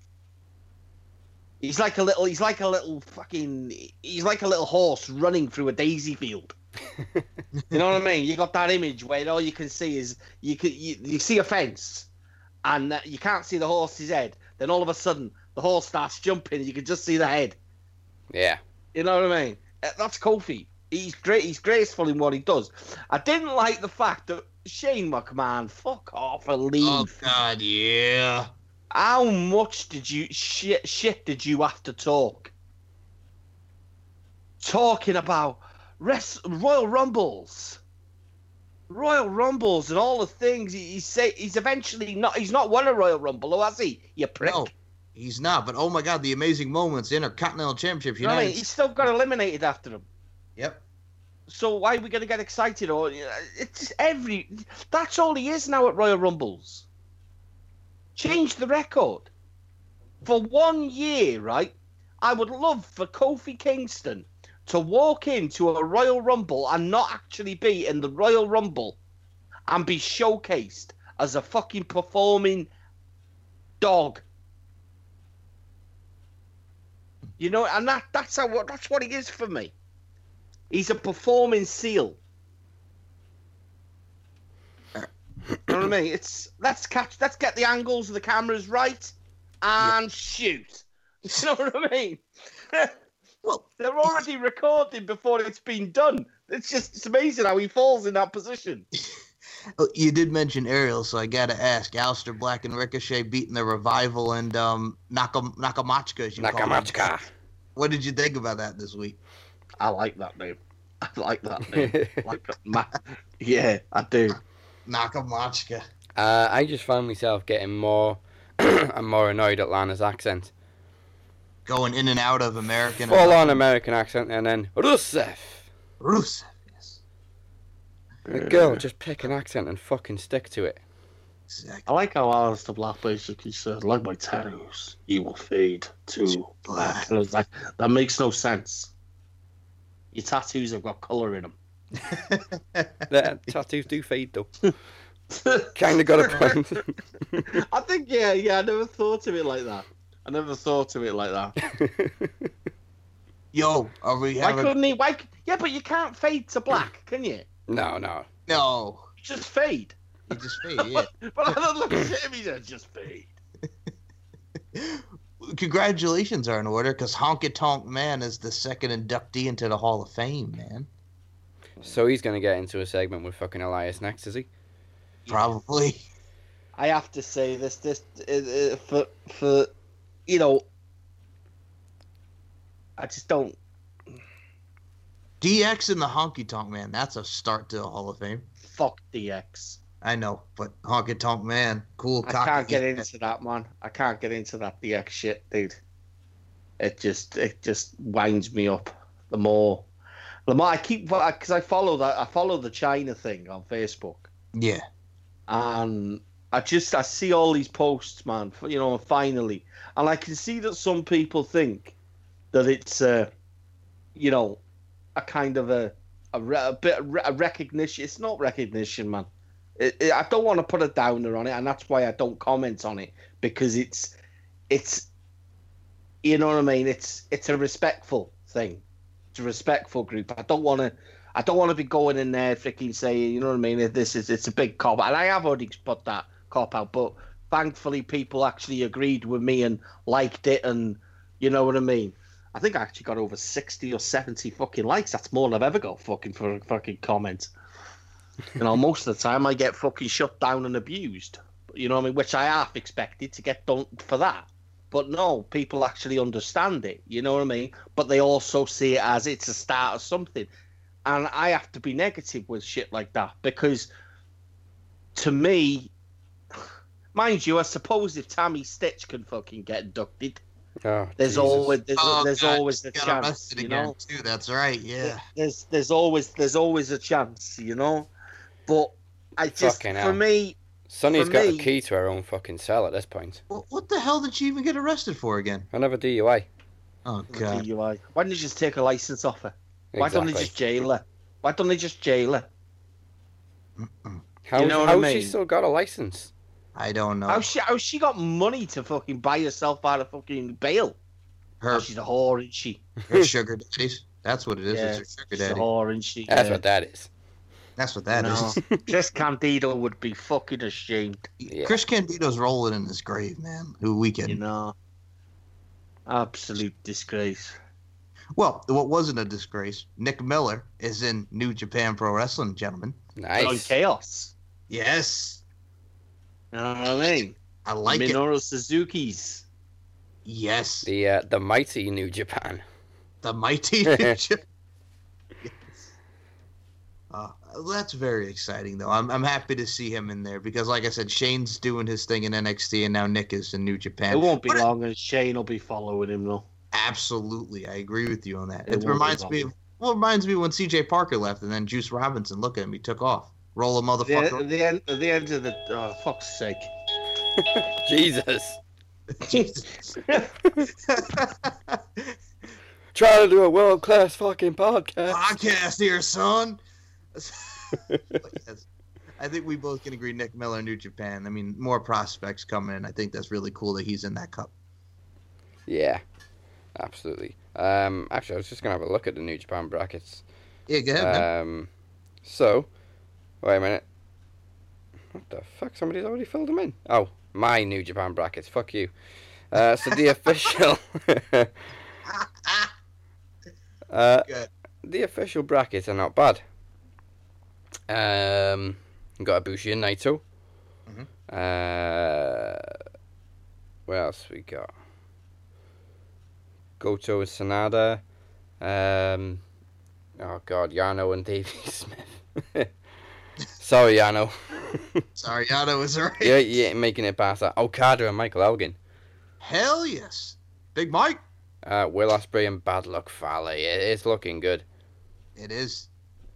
Speaker 3: He's like a little. He's like a little fucking. He's like a little horse running through a daisy field. You know what I mean? You got that image where all you can see is you can you, you see a fence, and you can't see the horse's head. Then all of a sudden, the horse starts jumping, and you can just see the head.
Speaker 1: Yeah.
Speaker 3: You know what I mean? Uh, That's Kofi. He's great. He's graceful in what he does. I didn't like the fact that Shane McMahon, fuck off and leave.
Speaker 2: Oh God, yeah.
Speaker 3: How much did you shit shit did you have to talk? Talking about rest, Royal Rumbles, Royal Rumbles, and all the things he, he say. He's eventually not. He's not won a Royal Rumble, or has he? You prick.
Speaker 2: No, he's not. But oh my God, the amazing moments, Intercontinental Championships,
Speaker 3: You know what
Speaker 2: United.
Speaker 3: mean? He's still got eliminated after him.
Speaker 2: Yep.
Speaker 3: So why are we going to get excited? Or it's every. That's all he is now at Royal Rumbles. Change the record for one year, right? I would love for Kofi Kingston to walk into a Royal Rumble and not actually be in the Royal Rumble and be showcased as a fucking performing dog. You know, and that that's how that's what he is for me. He's a performing seal. You know what I mean? It's let's catch, let's get the angles of the cameras right, and shoot. You know what I mean?
Speaker 2: Well,
Speaker 3: They're already recording before it's been done. It's just it's amazing how he falls in that position.
Speaker 2: Oh, You did mention Ariel, so I got to ask: Aleister Black and Ricochet beating the Revival and um, Nakam- Nakamachka. As you call them.
Speaker 1: Nakamachka.
Speaker 2: What did you think about that this week?
Speaker 3: I like that name. I like that name. like that. Ma- yeah, I do.
Speaker 2: Nakamachka.
Speaker 1: Uh, I just found myself getting more and more annoyed at Lana's accent.
Speaker 2: Going in and out of American.
Speaker 1: Full on American accent and then Rusev.
Speaker 2: Rusev. Yes.
Speaker 1: The girl, just pick an accent and fucking stick to it.
Speaker 2: Exactly.
Speaker 3: I like how Aleister Black basically said, like my tattoos, you will fade to black. And I was like, that makes no sense. Your tattoos have got colour in them.
Speaker 1: The tattoos do fade though. Kinda got a point.
Speaker 3: I think, yeah, yeah, I never thought of it like that. I never thought of it like that.
Speaker 2: Yo, are we
Speaker 3: Why
Speaker 2: having?
Speaker 3: couldn't he? Why? Yeah, but you can't fade to black, can you?
Speaker 1: no, no.
Speaker 2: No,
Speaker 3: You just fade.
Speaker 2: you just fade. Yeah.
Speaker 3: But I don't look at him. He said, just fade.
Speaker 2: Congratulations are in order because Honky Tonk Man is the second inductee into the Hall of Fame, man.
Speaker 1: So he's gonna get into a segment with fucking Elias next, is he?
Speaker 2: Probably.
Speaker 3: I have to say this, this uh, uh, for for you know, I just don't.
Speaker 2: DX and the Honky Tonk Man. That's a start to the Hall of Fame.
Speaker 3: Fuck DX.
Speaker 2: I know, but Honky Tonk Man, cool.
Speaker 3: I can't get into that, man. I can't get into that DX shit, dude. It just it just winds me up. The more, the more I keep because I follow that I follow the China thing on Facebook,
Speaker 2: Yeah.
Speaker 3: and I just I see all these posts, man. You know, finally, and I can see that some people think that it's uh, you know, a kind of a a, a bit a recognition. It's not recognition, man. It, it, I don't want to put a downer on it, and that's why I don't comment on it because it's it's you know what I mean. It's it's a respectful thing. It's a respectful group. I don't want to. I don't want to be going in there freaking saying, you know what I mean. This is it's a big cop, and I have already put that cop out, but thankfully people actually agreed with me and liked it, and you know what I mean. I think I actually got over sixty or seventy fucking likes. That's more than I've ever got fucking for a fucking comment. You know, most of the time I get fucking shut down and abused. You know what I mean? Which I half expected to get done for that. But no, people actually understand it. You know what I mean? But they also see it as it's a start of something. And I have to be negative with shit like that because to me, mind you, I suppose if Tammy Sytch can fucking get inducted,
Speaker 1: Oh,
Speaker 3: there's
Speaker 1: Jesus.
Speaker 3: always there's,
Speaker 2: Oh,
Speaker 3: there's
Speaker 2: God,
Speaker 3: always the chance, you know.
Speaker 2: too. That's right. Yeah.
Speaker 3: There's there's always there's always a chance, you know. But I just
Speaker 1: Fucking
Speaker 3: for
Speaker 1: hell.
Speaker 3: me,
Speaker 1: Sunny's
Speaker 3: for
Speaker 1: got
Speaker 3: me-
Speaker 1: a key to her own fucking cell at this point.
Speaker 2: Well, what the hell did she even get arrested for again?
Speaker 1: Another DUI.
Speaker 2: Oh God.
Speaker 3: DUI. Why don't they just take a license off her? Why don't they just jail her? Why don't they just jail her?
Speaker 1: How's,
Speaker 3: know what I
Speaker 1: how's she still got a license?
Speaker 2: I don't know.
Speaker 3: How she how she got money to fucking buy herself out of fucking bail?
Speaker 2: her,
Speaker 3: Oh, she's a whore, isn't she?
Speaker 2: her sugar daddies. That's what it is.
Speaker 3: Yeah,
Speaker 2: it's her sugar
Speaker 3: She's a
Speaker 2: daddy.
Speaker 3: whore, isn't she?
Speaker 1: That's
Speaker 3: Yeah.
Speaker 1: what that is.
Speaker 2: That's what that is.
Speaker 3: No. Chris Candido would be fucking ashamed,
Speaker 1: Yeah.
Speaker 2: Chris Candido's rolling in his grave, man. Who we
Speaker 3: you
Speaker 2: can.
Speaker 3: know. Absolute disgrace.
Speaker 2: Well, what wasn't a disgrace? Nick Miller is in New Japan Pro Wrestling, gentlemen.
Speaker 3: On
Speaker 1: Nice.
Speaker 3: chaos.
Speaker 2: Yes.
Speaker 3: You know what I mean?
Speaker 2: I like it.
Speaker 3: Minoru Suzuki's.
Speaker 2: Yes, the,
Speaker 1: The uh, the mighty New Japan.
Speaker 2: The mighty. New yes. Uh, that's very exciting, though. I'm I'm happy to see him in there because, like I said, Shane's doing his thing in NXT, and now Nick is in New Japan.
Speaker 3: It won't be
Speaker 2: What-
Speaker 3: long, and Shane will be following him though.
Speaker 2: Absolutely, I agree with you on that.
Speaker 3: It
Speaker 2: It, reminds me of well, it reminds me when C.J. Parker left, and then Juice Robinson. Look at him, he took off. Roll a motherfucker.
Speaker 3: the end, the end of the oh fuck's sake.
Speaker 1: Jesus.
Speaker 2: Jesus.
Speaker 1: Trying to do a world class fucking podcast.
Speaker 2: Podcast here, son. Yes. I think we both can agree. Nick Miller, New Japan. I mean, more prospects coming in. I think that's really cool that he's in that cup.
Speaker 1: Yeah, absolutely. Um, actually, I was just gonna have a look at the New Japan brackets.
Speaker 2: Yeah, go ahead, man.
Speaker 1: Um, so, wait a minute. What the fuck? Somebody's already filled them in. Oh, my New Japan brackets. Fuck you. Uh, so the official, uh, the official brackets are not bad. Um, got Ibushi and Naito.
Speaker 2: Mhm.
Speaker 1: Uh, what else we got? Goto and Sanada. Um, oh God, Yano and Davey Smith. Sorry, Yano.
Speaker 2: Sorry, Yano was right.
Speaker 1: yeah, yeah, making it past that. Okada and Michael Elgin.
Speaker 2: Hell yes. Big Mike.
Speaker 1: Uh, Will Ospreay and Bad Luck Fale. It's looking good.
Speaker 2: It is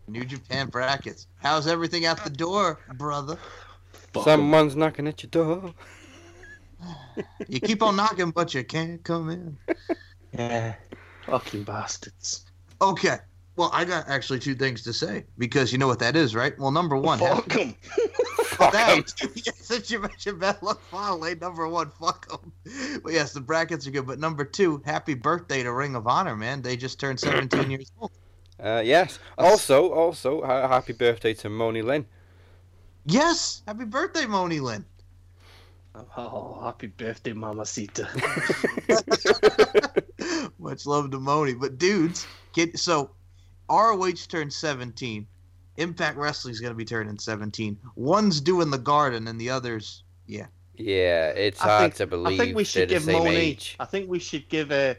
Speaker 2: New Japan brackets. How's everything out the door, brother?
Speaker 1: Someone's knocking at your door.
Speaker 2: You keep on knocking, but you can't come in.
Speaker 3: Yeah, fucking bastards.
Speaker 2: Okay. Well, I got actually two things to say because you know what that is, right? Well, number one,
Speaker 3: Fuck 'em.
Speaker 1: Fuck 'em.
Speaker 2: that, since you mentioned Bad Luck Fale, number one, fuck them. But yes, the brackets are good. But number two, happy birthday to Ring of Honor, man. They just turned 17 years old.
Speaker 1: Uh, yes. Also, also, happy birthday to Moni Lynn.
Speaker 2: Yes, happy birthday, Moni Lynn.
Speaker 3: Oh, happy birthday, Mamacita.
Speaker 2: Much love to Moni. But dudes, get so ROH turned 17. Impact Wrestling's gonna be turning 17. One's doing the garden, and the others, yeah.
Speaker 1: yeah, it's
Speaker 3: I
Speaker 1: hard
Speaker 3: think-
Speaker 1: to believe
Speaker 3: I think we should give
Speaker 1: same
Speaker 3: Moni.
Speaker 1: age.
Speaker 3: I think we should give uh,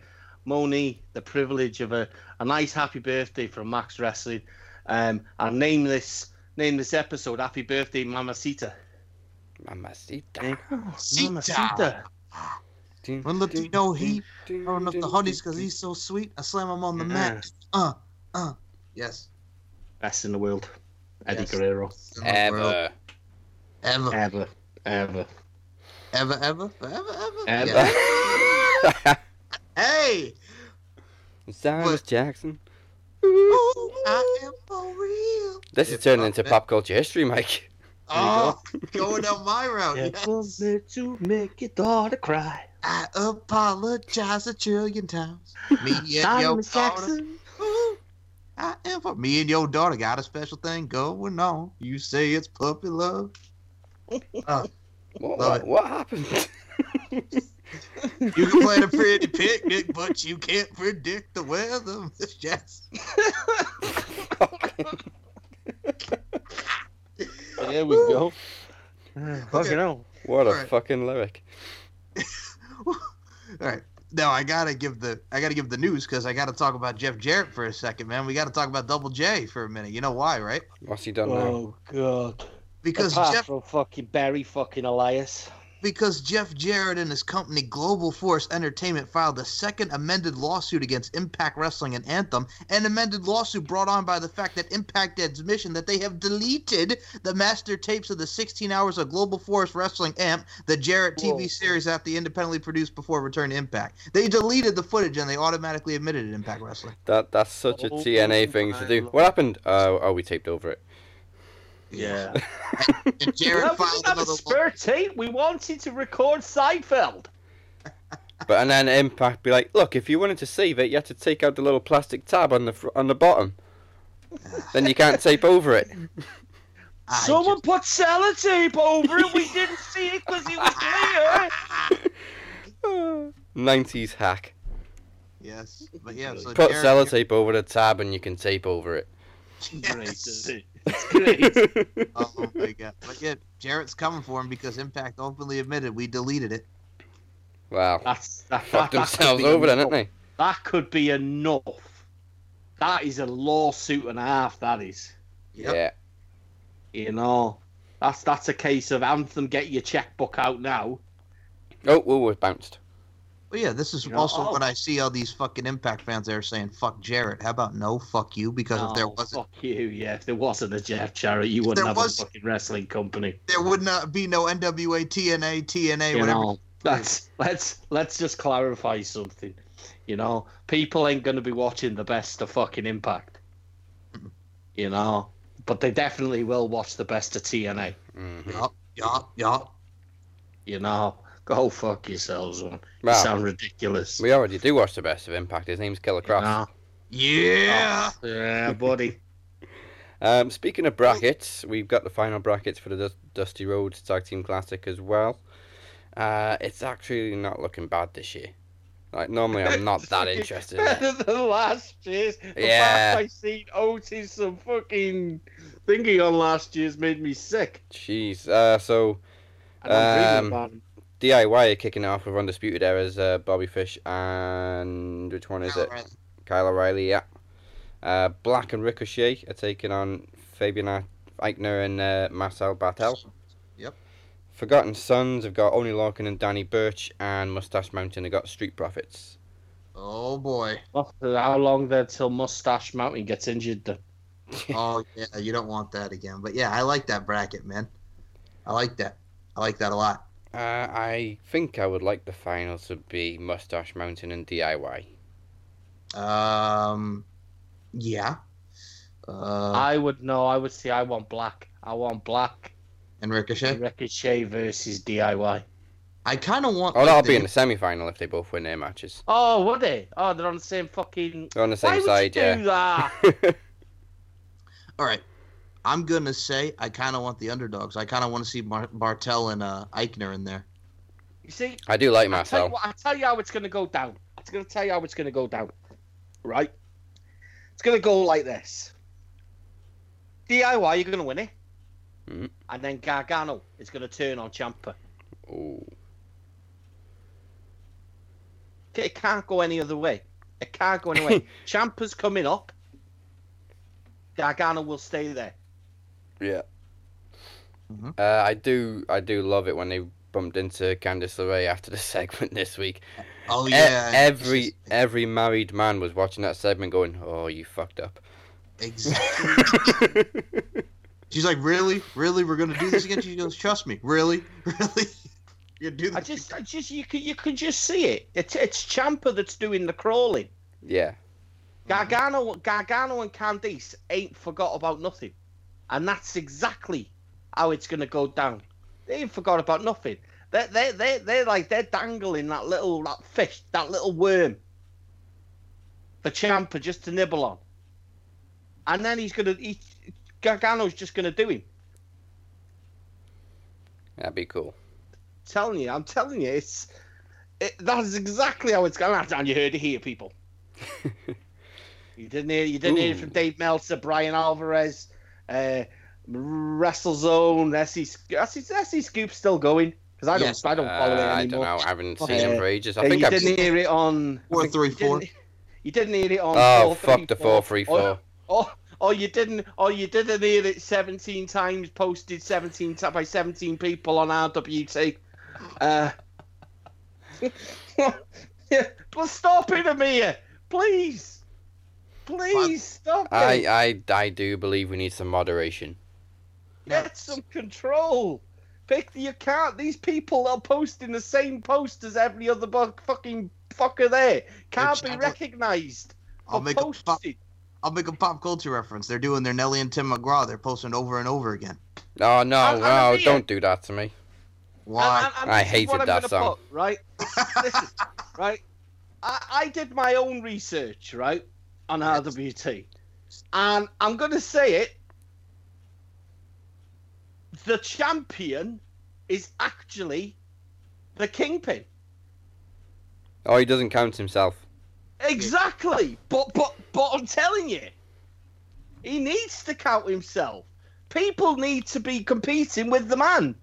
Speaker 3: Moni the privilege of a, a nice happy birthday from Max Wrestling, um, and name this name this episode "Happy Birthday, Mamacita."
Speaker 1: Mamacita.
Speaker 3: Mamacita.
Speaker 2: Run Latino heat, throwing up the honeys because he's so sweet. I slam him on the mat. Uh, uh. Yes.
Speaker 3: Best in the world. Eddie
Speaker 2: Yes.
Speaker 3: Guerrero.
Speaker 1: Ever.
Speaker 2: Ever.
Speaker 3: Ever. Ever.
Speaker 2: Ever, ever, forever, ever.
Speaker 3: Ever.
Speaker 2: Yeah. Hey!
Speaker 1: Cyrus
Speaker 2: What?
Speaker 1: Jackson.
Speaker 2: Ooh, I am for real.
Speaker 1: This
Speaker 2: Yeah,
Speaker 1: is turning into pop culture history, Mike.
Speaker 2: Oh, going down my route.
Speaker 3: Yeah,
Speaker 2: Yes.
Speaker 3: was meant to make your daughter cry.
Speaker 2: I apologize a trillion times. Me and your
Speaker 3: Jackson.
Speaker 2: Ooh, I am for me and your daughter got a special thing going on. You say it's puppy love. Uh,
Speaker 1: What,
Speaker 2: Love
Speaker 1: what, what happened?
Speaker 2: you can plan a pretty picnic, but you can't predict the weather, Miss Jackson.
Speaker 3: There we go. Fucking hell.
Speaker 1: what a
Speaker 2: Alright.
Speaker 1: fucking lyric.
Speaker 2: All right. Now I gotta give the I gotta give the news because I gotta talk about Jeff Jarrett for a second, man. We gotta talk about Double J for a minute. You know why, right?
Speaker 1: What's he done now?
Speaker 3: Oh god.
Speaker 2: Because
Speaker 3: Apart
Speaker 2: Jeff
Speaker 3: from fucking Barry fucking Elias.
Speaker 2: Because Jeff Jarrett and his company Global Force Entertainment filed a second amended lawsuit against Impact Wrestling and Anthem, an amended lawsuit brought on by the fact that Impact admission that they have deleted the master tapes of the 16 hours of Global Force Wrestling AMP, the Jarrett TV
Speaker 3: Whoa.
Speaker 2: series that they independently produced before Return to Impact. They deleted the footage and they automatically admitted it Impact Wrestling.
Speaker 1: That that's such a TNA thing to do. What happened? Uh, oh, we taped over it.
Speaker 3: Yeah.
Speaker 2: And Jarrett
Speaker 3: Well, we
Speaker 2: filed
Speaker 3: didn't have a
Speaker 2: another law-
Speaker 3: spare tape. We wanted to record Seinfeld.
Speaker 1: But and then Impact be like, look, if you wanted to save it, you had to take out the little plastic tab on the fr- on the bottom. then you can't tape over it.
Speaker 2: I
Speaker 3: Someone
Speaker 2: just-
Speaker 3: put sellotape over it. We didn't see it because it was clear.
Speaker 1: 90s hack.
Speaker 2: Yes, but yeah, so
Speaker 1: Put
Speaker 2: Jarrett,
Speaker 1: sellotape over the tab and you can tape over it.
Speaker 2: Yes.
Speaker 3: It's great.
Speaker 2: Oh my god! But yeah, Jarrett's coming for him because Impact openly admitted we deleted it.
Speaker 1: Wow.
Speaker 3: That's that,
Speaker 1: Fucked
Speaker 3: that, that could
Speaker 1: themselves
Speaker 3: be
Speaker 1: over
Speaker 3: enough.
Speaker 1: didn't they?
Speaker 3: That could be enough. That is a lawsuit and a half. That is.
Speaker 2: Yep.
Speaker 1: Yeah.
Speaker 3: You know, that's that's a case of Anthem. Get your checkbook out now.
Speaker 1: Oh, oh whoa, we've bounced.
Speaker 2: Well, yeah, this is
Speaker 3: You know,
Speaker 2: also
Speaker 3: oh.
Speaker 2: when I see all these fucking Impact fans there saying "fuck Jarrett." How about no "fuck you"? Because if there
Speaker 3: Oh,
Speaker 2: wasn't,
Speaker 3: fuck you. Yeah, if there wasn't a Jeff Jarrett, you wouldn't have
Speaker 2: was-
Speaker 3: a fucking wrestling company.
Speaker 2: there would not be no NWA, TNA, TNA,
Speaker 3: you
Speaker 2: whatever.
Speaker 3: know, that's let's let's just clarify something. You know, people ain't gonna be watching the best of fucking Impact. You know, but they definitely will watch the best of TNA.
Speaker 1: Mhm.
Speaker 2: Yup, yup, yup.
Speaker 3: You know, go fuck yourselves, man. You
Speaker 1: Well,
Speaker 3: sound ridiculous.
Speaker 1: we already do watch the best of Impact. His name's Killer
Speaker 3: You
Speaker 1: Kross.
Speaker 3: know?
Speaker 2: Yeah.
Speaker 3: Yeah, buddy.
Speaker 1: Um, speaking of brackets, we've got the final brackets for the Dus- Dusty Rhodes Tag Team Classic as well. Uh, it's actually not looking bad this year. Like normally, I'm not that interested in it.
Speaker 3: Better than last year's. The
Speaker 1: Yeah.
Speaker 3: fact I seen Otis some fucking thingy on last year's made me sick.
Speaker 1: Jeez. Uh, so
Speaker 3: And I'm dreaming
Speaker 1: Um,
Speaker 3: about him.
Speaker 1: DIY are kicking it off with Undisputed Errors, uh, Bobby Fish and which one is it? Kyle O'Reilly, yeah. Uh, Black and Ricochet are taking on Fabian A- Eichner and uh, Marcel Bartel.
Speaker 2: Yep.
Speaker 1: Forgotten Sons have got Oney Lorcan and Danny Burch, and Mustache Mountain have got Street Profits.
Speaker 2: Oh boy.
Speaker 3: How long there till Mustache Mountain gets injured?
Speaker 2: Oh yeah, you don't want that again. But yeah, I like that bracket, man. I like that. I like that a lot.
Speaker 1: Uh, I think I would like the final to be Mustache Mountain and DIY.
Speaker 2: Um, yeah. Uh,
Speaker 3: I would know. I would say I want black. I want black.
Speaker 2: and Ricochet.
Speaker 3: Ricochet versus DIY.
Speaker 2: I kind of want.
Speaker 1: Oh,
Speaker 2: like,
Speaker 1: that'll
Speaker 2: the-
Speaker 1: be in the semi final if they both win their matches.
Speaker 3: Oh, would they? Oh, they're on the same fucking.
Speaker 1: They're on the
Speaker 3: Why
Speaker 1: same
Speaker 3: would
Speaker 1: side,
Speaker 3: you
Speaker 1: yeah.
Speaker 3: do that?
Speaker 2: All right. I'm gonna say I kind of want the underdogs. I kind of want to see Bar- Bartel and uh, Eichner in there.
Speaker 3: You see,
Speaker 1: I do like
Speaker 3: I tell, what, I tell you how it's going to go down. I'm going to tell you how it's going to go down. Right? It's going to go like this. DIY, you're going to win it.
Speaker 1: Mhm.
Speaker 3: And then Gargano is going to turn on Ciampa.
Speaker 1: Ooh.
Speaker 3: It can't go any other way. It can't go any way. Ciampa's coming up. Gargano will stay there.
Speaker 1: Yeah.
Speaker 2: Mhm.
Speaker 1: Uh, I do, I do love it when they bumped into Candice LeRae after the segment this week.
Speaker 2: Oh
Speaker 1: E-
Speaker 2: yeah.
Speaker 1: every every married man was watching that segment, going, "Oh, you fucked up."
Speaker 2: exactly. She's like, really, really, we're gonna do this again. She goes, trust me, really, really. You do this.
Speaker 3: I just, I just, you can, you can just see it. It's, it's Ciampa that's doing the crawling.
Speaker 1: yeah.
Speaker 3: Gargano, Gargano and Candice ain't forgot about nothing, and that's exactly how it's gonna go down. They ain't forgot about nothing. They, they, they, they're like they're dangling that little that fish, that little worm, for Ciampa just to nibble on, and then he's gonna, he, Gargano's just gonna do him.
Speaker 1: That'd be cool.
Speaker 3: telling you, I'm telling you, it's it, that's exactly how it's going to And you heard it here, people. you didn't hear, you didn't hear it from Dave Meltzer, Bryan Alvarez, uh, WrestleZone, SE, SE, SE Scoop's still going because I don't,
Speaker 2: Yes.
Speaker 3: I don't follow
Speaker 1: Uh,
Speaker 3: it
Speaker 1: I don't know. I haven't
Speaker 3: Okay.
Speaker 1: seen him for ages. I
Speaker 3: Uh,
Speaker 1: think
Speaker 3: you
Speaker 1: I've.
Speaker 3: didn't hear it on
Speaker 2: Four,
Speaker 3: I think
Speaker 2: three,
Speaker 3: you didn't- You didn't hear it on.
Speaker 1: Oh,
Speaker 3: four,
Speaker 1: fuck
Speaker 3: three,
Speaker 1: the
Speaker 3: four.
Speaker 1: four three
Speaker 3: Or- Oh, oh, you didn't. Oh, you didn't hear it 17 times, posted 17 ti- by 17 people on RWT. Uh, yeah, but stop it, Amir, please, please stop it.
Speaker 1: I, I, I do believe we need some moderation.
Speaker 3: Get some control. Pick the, you can't. These people are posting the same post as every other bu- fucking fucker there. Can't be recognised.
Speaker 2: I'll
Speaker 3: for
Speaker 2: make a pop,
Speaker 3: posting.
Speaker 2: I'll make a pop culture reference. They're doing their Nelly and Tim McGraw. They're posting over and over again.
Speaker 1: Oh no,
Speaker 3: I'm- I'm
Speaker 1: no, don't do that to me.
Speaker 2: Why?
Speaker 3: And- and
Speaker 1: I
Speaker 3: this is
Speaker 1: hated
Speaker 3: I'm
Speaker 1: that
Speaker 3: gonna
Speaker 1: song.
Speaker 3: Put, right? Listen, right? I, I did my own research, right, on RWT, and I'm gonna say it. The champion is actually the kingpin.
Speaker 1: Oh, he doesn't count himself.
Speaker 3: Exactly, but but but I'm telling you, he needs to count himself people need to be competing with the man.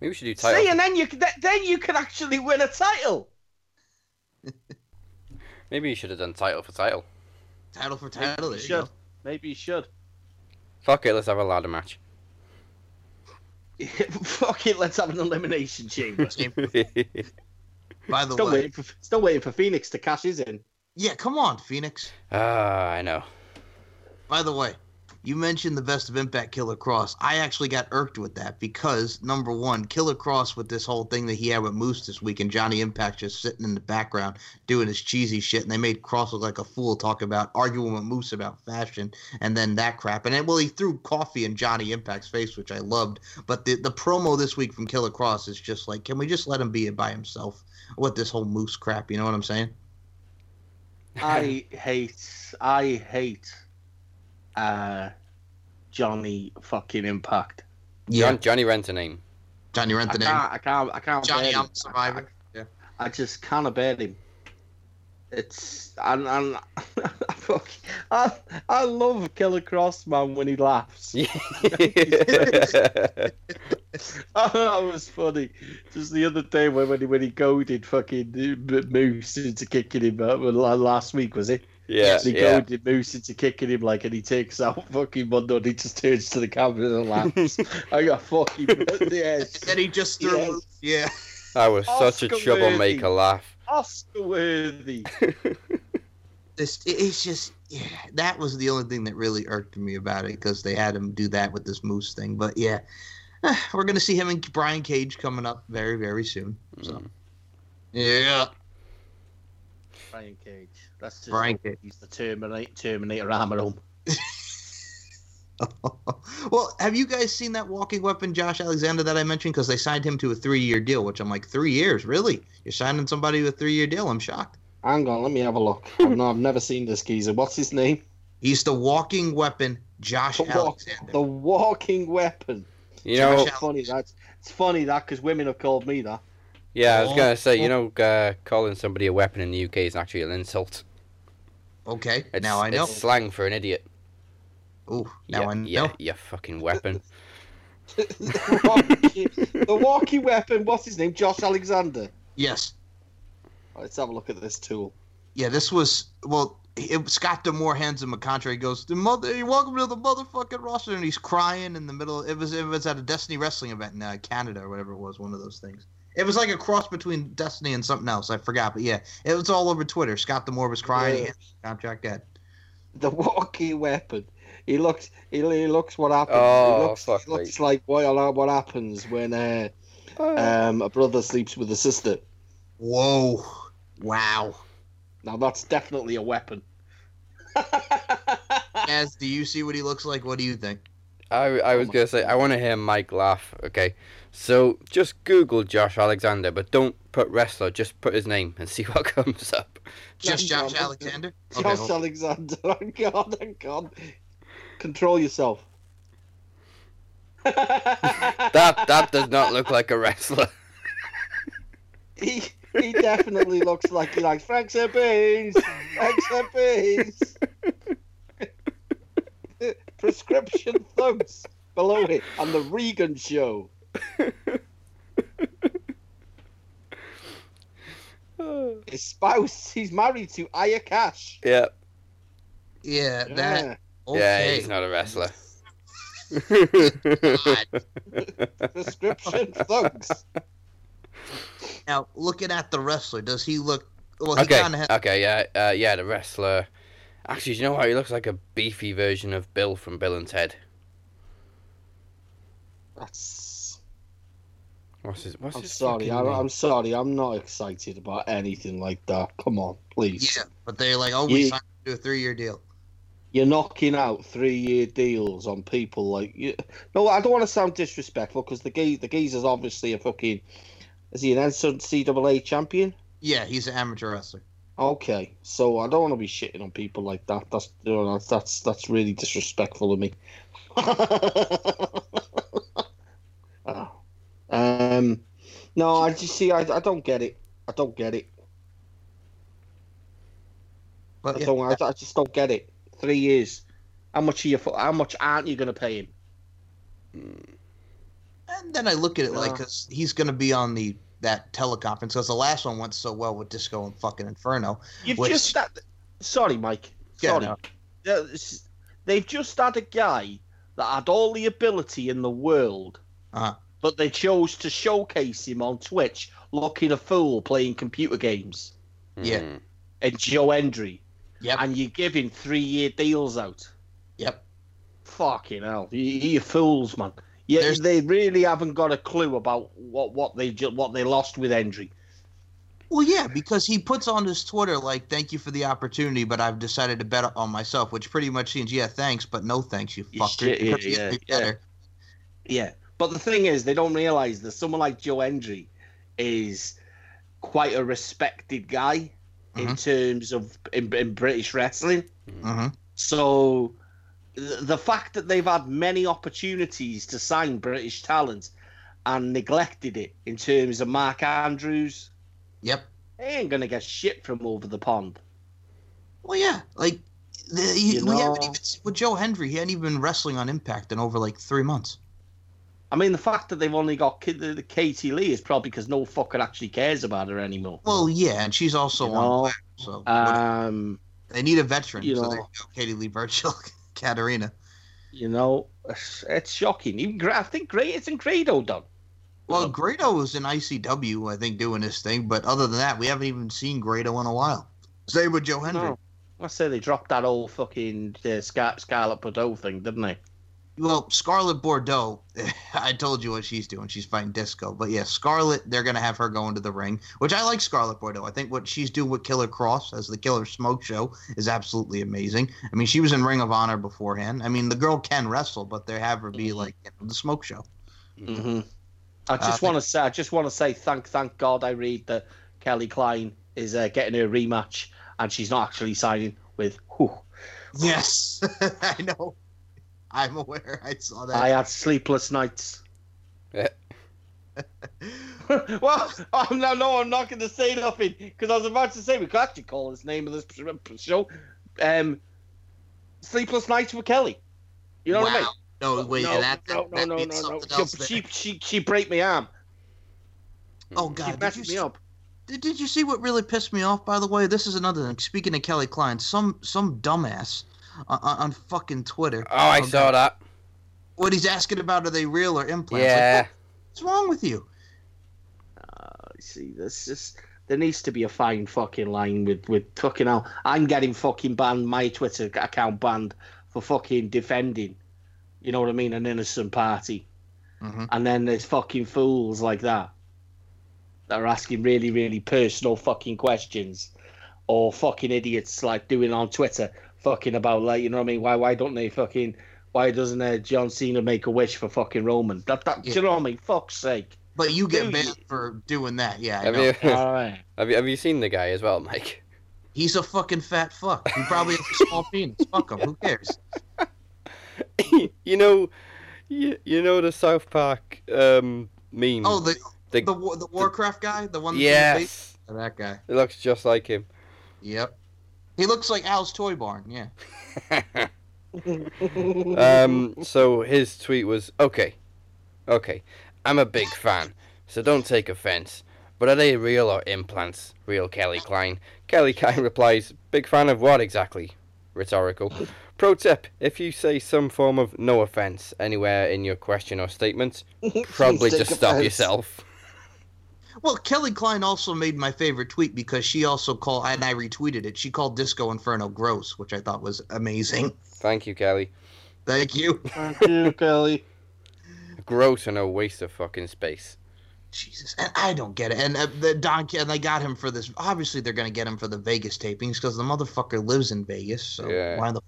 Speaker 1: Maybe we should do title.
Speaker 3: See, and then you then you can actually win a title.
Speaker 1: Maybe you should have done title for title.
Speaker 2: Title for title.
Speaker 3: you
Speaker 2: There you
Speaker 3: should.
Speaker 2: go.
Speaker 3: Maybe you should.
Speaker 1: Fuck it, let's have a ladder match.
Speaker 3: Fuck it, let's have an elimination chamber.
Speaker 2: By the
Speaker 3: still
Speaker 2: way,
Speaker 3: waiting for still waiting for Phoenix to cash his in.
Speaker 2: yeah, come on, Phoenix.
Speaker 1: Ah, I know.
Speaker 2: By the way, you mentioned the best of Impact Killer Kross. I actually got irked with that because number one, Killer Kross with this whole thing that he had with Moose this week, and Johnny Impact just sitting in the background doing his cheesy shit, and they made Kross look like a fool, talking about arguing with Moose about fashion, and then that crap. And then, well, he threw coffee in Johnny Impact's face, which I loved. But the the promo this week from Killer Kross is just like, can we just let him be by himself with this whole Moose crap? You know what I'm saying?
Speaker 3: I hate I hate uh Johnny fucking Impact.
Speaker 1: John, Johnny Rent a name.
Speaker 2: Johnny
Speaker 3: I
Speaker 2: Renton.
Speaker 3: can't I can't I can't
Speaker 2: Johnny,
Speaker 3: bear
Speaker 2: I'm
Speaker 3: him.
Speaker 2: a survivor. Yeah.
Speaker 3: I just can't bear him. It's and and I, fuck- I I love Killer Kross man when he laughs. Yeah. that was funny. Just the other day when when he, when he goaded fucking uh, Moose into kicking him uh, well, last week was it?
Speaker 1: Yeah,
Speaker 3: he
Speaker 1: yeah.
Speaker 3: goaded Moose into kicking him like, and he takes out fucking Mundo and he just turns to the camera and laughs. I got fucking yes,
Speaker 2: And then he just threw.
Speaker 3: Yes.
Speaker 2: Yeah.
Speaker 1: That was such a troublemaker laugh.
Speaker 3: Oscar worthy.
Speaker 2: This it's just yeah. That was the only thing that really irked me about it because they had him do that with this moose thing. But yeah, eh, we're gonna see him and Brian Cage coming up very very soon. So
Speaker 1: Mm.
Speaker 2: yeah,
Speaker 3: Brian Cage. That's just
Speaker 2: Brian Cage.
Speaker 3: He's the Terminator, Terminator armor on.
Speaker 2: well, have you guys seen that walking weapon, Josh Alexander, that I mentioned? Because they signed him to a three-year deal, which I'm like, three years, really? You're signing somebody to a three-year deal? I'm shocked.
Speaker 3: Hang on, let me have a look. I've, no, I've never seen this geezer. What's his name?
Speaker 2: He's the walking weapon, Josh
Speaker 3: The, walk,
Speaker 2: Alexander.
Speaker 3: the walking weapon.
Speaker 1: You know,
Speaker 2: Josh
Speaker 3: It's funny that. It's funny that because women have called me that.
Speaker 1: Yeah, I was gonna say, you know, uh, calling somebody a weapon in the UK is actually an insult.
Speaker 2: okay,
Speaker 1: It's,
Speaker 2: now I know.
Speaker 1: It's slang for an idiot.
Speaker 2: Ooh, now
Speaker 1: yeah,
Speaker 2: I know.
Speaker 1: yeah, you fucking weapon.
Speaker 3: the, walking, the walking weapon. What's his name? Josh Alexander.
Speaker 2: Yes.
Speaker 3: Let's have a look at this tool.
Speaker 2: Yeah, this was well. It, Scott D'Amore hands him a contract. He goes, "The mother, hey, welcome to the motherfucking roster," and he's crying in the middle. It was it was at a Destiny wrestling event in uh, Canada or whatever it was. One of those things. It was like a cross between Destiny and something else. I forgot, but yeah, it was all over Twitter. Scott D'Amore was crying. He
Speaker 3: Yeah.
Speaker 2: handed the contract dead.
Speaker 3: The walking weapon. He looks. He, he looks what happens.
Speaker 1: Oh,
Speaker 3: he looks,
Speaker 1: fuck
Speaker 3: he looks like what, what happens when uh, um, a brother sleeps with a sister.
Speaker 2: Whoa! Wow.
Speaker 3: Now that's definitely a weapon.
Speaker 2: As do you see what he looks like? What do you think?
Speaker 1: I, I was
Speaker 3: my
Speaker 1: gonna say I want to hear Mike laugh. Okay, so just Google Josh Alexander, but don't put wrestler. Just put his name and see what comes up.
Speaker 2: Just
Speaker 3: Yeah,
Speaker 2: Josh
Speaker 3: no,
Speaker 2: Alexander. Okay,
Speaker 3: Josh
Speaker 2: hold.
Speaker 3: Alexander. Oh God, oh God. Control yourself.
Speaker 1: That that does not look like a wrestler.
Speaker 3: he he definitely looks like he likes Frank Beans. Frank Beans. Prescription thugs below it on the Regan show. His spouse, he's married to Aya Cash.
Speaker 1: yeah,
Speaker 2: Yeah, that.
Speaker 3: Yeah.
Speaker 2: Okay.
Speaker 1: yeah, he's not a wrestler.
Speaker 3: Prescription thugs.
Speaker 2: Now, looking at the wrestler, does he look? Well, he
Speaker 1: okay,
Speaker 2: kind of has.
Speaker 1: okay, yeah, uh, yeah, the wrestler. Actually, do you know what? He looks like a beefy version of Bill from Bill and Ted.
Speaker 3: That's.
Speaker 1: What's his? What's
Speaker 3: I'm
Speaker 1: his
Speaker 3: sorry. I, I'm sorry. I'm not excited about anything like that. Come on, please.
Speaker 2: Yeah, but they're like, oh, we
Speaker 3: Yeah.
Speaker 2: signed to a three-year deal.
Speaker 3: You're knocking out three-year deals on people like you. No, I don't want to sound disrespectful because the gay, the geezer's obviously a fucking. Is he an NCAA champion?
Speaker 2: Yeah, he's an amateur wrestler.
Speaker 3: Okay, so I don't want to be shitting on people like that. That's you know, that's that's, that's really disrespectful of me. Um, no, I just see. I, I don't get it. I don't get it.
Speaker 2: But
Speaker 3: I
Speaker 2: yeah,
Speaker 3: don't. I, I just don't get it. three years. How much are you? How much aren't you going to pay him?
Speaker 2: And then I look at it like
Speaker 3: Yeah.
Speaker 2: 'cause he's going to be on the that teleconference because the last one went so well with Disco and fucking Inferno.
Speaker 3: You've
Speaker 2: Which-
Speaker 3: just that. Sorry, Mike. Sorry. Yeah, it's- They've just had a guy that had all the ability in the world,
Speaker 2: Uh-huh.
Speaker 3: But they chose to showcase him on Twitch looking a fool playing computer games.
Speaker 2: Yeah.
Speaker 1: Mm.
Speaker 3: And Joe Endry.
Speaker 2: Yep.
Speaker 3: and you're giving three-year deals out.
Speaker 2: Yep.
Speaker 3: Fucking hell, you, you fools, man. Yeah,
Speaker 2: There's-
Speaker 3: they really haven't got a clue about what what they what they lost with Endry.
Speaker 2: Well, yeah, because he puts on his Twitter like, "Thank you for the opportunity, but I've decided to bet on myself," which pretty much means, "Yeah, thanks, but no thanks, you
Speaker 3: You
Speaker 2: fucker."
Speaker 3: shit, yeah, yeah, yeah.
Speaker 2: better.
Speaker 3: Yeah, but the thing is, they don't realize that someone like Joe Hendry is quite a respected guy in terms of in, in British wrestling.
Speaker 2: Mhm.
Speaker 3: So the fact that they've had many opportunities to sign British talent and neglected it in terms of Mark Andrews,
Speaker 2: Yep.
Speaker 3: they ain't gonna get shit from over the pond.
Speaker 2: Well, yeah, like the, he,
Speaker 3: You
Speaker 2: we haven't
Speaker 3: know-
Speaker 2: even with Joe Hendry. He hadn't even been wrestling on Impact in over like three months.
Speaker 3: I mean, the fact that they've only got the, the Katie Lea is probably because no fucker actually cares about her anymore.
Speaker 2: Well, yeah, and she's also
Speaker 3: You
Speaker 2: on
Speaker 3: know,
Speaker 2: so
Speaker 3: Um,
Speaker 2: they need a veteran.
Speaker 3: you
Speaker 2: so
Speaker 3: know.
Speaker 2: go, Katie Lea Burchill, Katarina.
Speaker 3: you know, it's, it's shocking. Even I think Great it's in Grado done.
Speaker 2: Well, Grado was in ICW, I think, doing his thing, but other than that, we haven't even seen Grado in a while. Same with Joe Hendry.
Speaker 3: No. I say they dropped that old fucking uh, Scar- Scarlet Bordeaux thing, didn't they?
Speaker 2: Well, Scarlet Bordeaux, I told you what she's doing. She's fighting Disco. But yeah, Scarlet, they're going to have her go into the ring, which I like Scarlet Bordeaux. I think what she's doing with Killer Kross as the Killer Smoke Show is absolutely amazing. I mean, she was in Ring of Honor beforehand. I mean, the girl can wrestle, but they have her be
Speaker 3: Mhm.
Speaker 2: like you know, the Smoke Show.
Speaker 3: Mm-hmm. I just
Speaker 2: Uh,
Speaker 3: want to say, I just want to say, thank, thank God, I read that Kelly Klein is uh, getting her rematch, and she's not actually signing with. Whew,
Speaker 2: Yes, I know. I'm aware. I saw that.
Speaker 3: I had sleepless nights. Well, I'm no, no, I'm not going to say nothing because I was about to say we could actually call this name of this show, um, "Sleepless Nights with Kelly." You know
Speaker 2: wow.
Speaker 3: what I mean?
Speaker 2: No, wait,
Speaker 3: no,
Speaker 2: that, that,
Speaker 3: no, no,
Speaker 2: that
Speaker 3: no,
Speaker 2: means
Speaker 3: no, no.
Speaker 2: else
Speaker 3: She, she, she, she break my arm.
Speaker 2: Oh God! Did
Speaker 3: messed me
Speaker 2: see,
Speaker 3: up.
Speaker 2: did, did you see what really pissed me off? By the way, this is another thing. Speaking of Kelly Klein, some some dumbass on, on on fucking Twitter.
Speaker 1: Oh, I
Speaker 2: Okay.
Speaker 1: saw that.
Speaker 2: What he's asking about are they real or implants?
Speaker 1: Yeah.
Speaker 2: what- what's wrong with you?
Speaker 3: Uh, see, this is there needs to be a fine fucking line with with fucking hell. I'm getting fucking banned, my Twitter account banned for fucking defending. You know what I mean? An innocent party,
Speaker 2: Mhm.
Speaker 3: and then there's fucking fools like that that are asking really, really personal fucking questions, or fucking idiots like doing on Twitter, fucking about like you know what I mean? Why why don't they fucking why doesn't uh, John Cena make a wish for fucking Roman? That that do you know what I mean? Fuck's sake!
Speaker 2: But you
Speaker 3: Do
Speaker 2: get banned
Speaker 3: you?
Speaker 2: for doing that. Yeah, I
Speaker 1: Have
Speaker 2: know.
Speaker 1: you,
Speaker 3: All right.
Speaker 1: have you have you seen the guy as well, Mike?
Speaker 2: He's a fucking fat fuck. He probably has a small penis. Fuck him. Who cares?
Speaker 1: you know, you, you know the South Park um, meme.
Speaker 2: Oh, the
Speaker 1: The-
Speaker 2: the the Warcraft guy, the one. that's
Speaker 1: yes,
Speaker 2: that guy.
Speaker 1: it looks just like him.
Speaker 2: Yep. He looks like Al's toy barn. Yeah.
Speaker 1: um, so his tweet was okay, okay. I'm a big fan, so don't take offense. But are they real or implants? Real Kelly Klein. Kelly Klein replies, "Big fan of what exactly?" Rhetorical. Pro tip: If you say some form of no offense anywhere in your question or statement, probably just stop
Speaker 3: offense.
Speaker 1: yourself.
Speaker 2: Well, Kelly Klein also made my favorite tweet because she also called, and I retweeted it. She called Disco Inferno gross, which I thought was amazing.
Speaker 1: Thank you, Kelly.
Speaker 2: Thank you.
Speaker 3: Thank you, Kelly.
Speaker 1: Gross and a waste of fucking space.
Speaker 2: Jesus, and I don't get it. And uh, the Don, and they got him for this. Obviously, they're going to get him for the Vegas tapings because the motherfucker lives in Vegas. So
Speaker 1: Yeah.
Speaker 2: why the?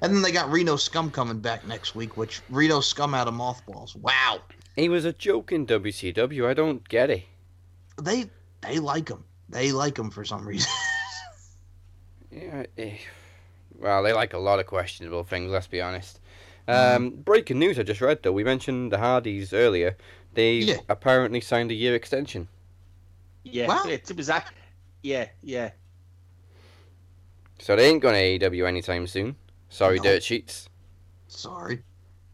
Speaker 2: And then they got Reno Scum coming back next week, which Reno Scum out of mothballs. Wow,
Speaker 1: He was a joke in WCW. I don't get it.
Speaker 2: They they like him. They like him for some reason.
Speaker 1: Yeah. eh. Well, they like a lot of questionable things. Let's be honest. Um, breaking news I just read though. We mentioned the Hardys earlier. They
Speaker 2: Yeah.
Speaker 1: apparently signed a year extension.
Speaker 3: Yeah,
Speaker 2: Wow.
Speaker 3: it, it was that. Yeah, yeah.
Speaker 1: So they ain't going to AEW anytime soon. Sorry,
Speaker 2: No.
Speaker 1: dirt sheets.
Speaker 2: Sorry.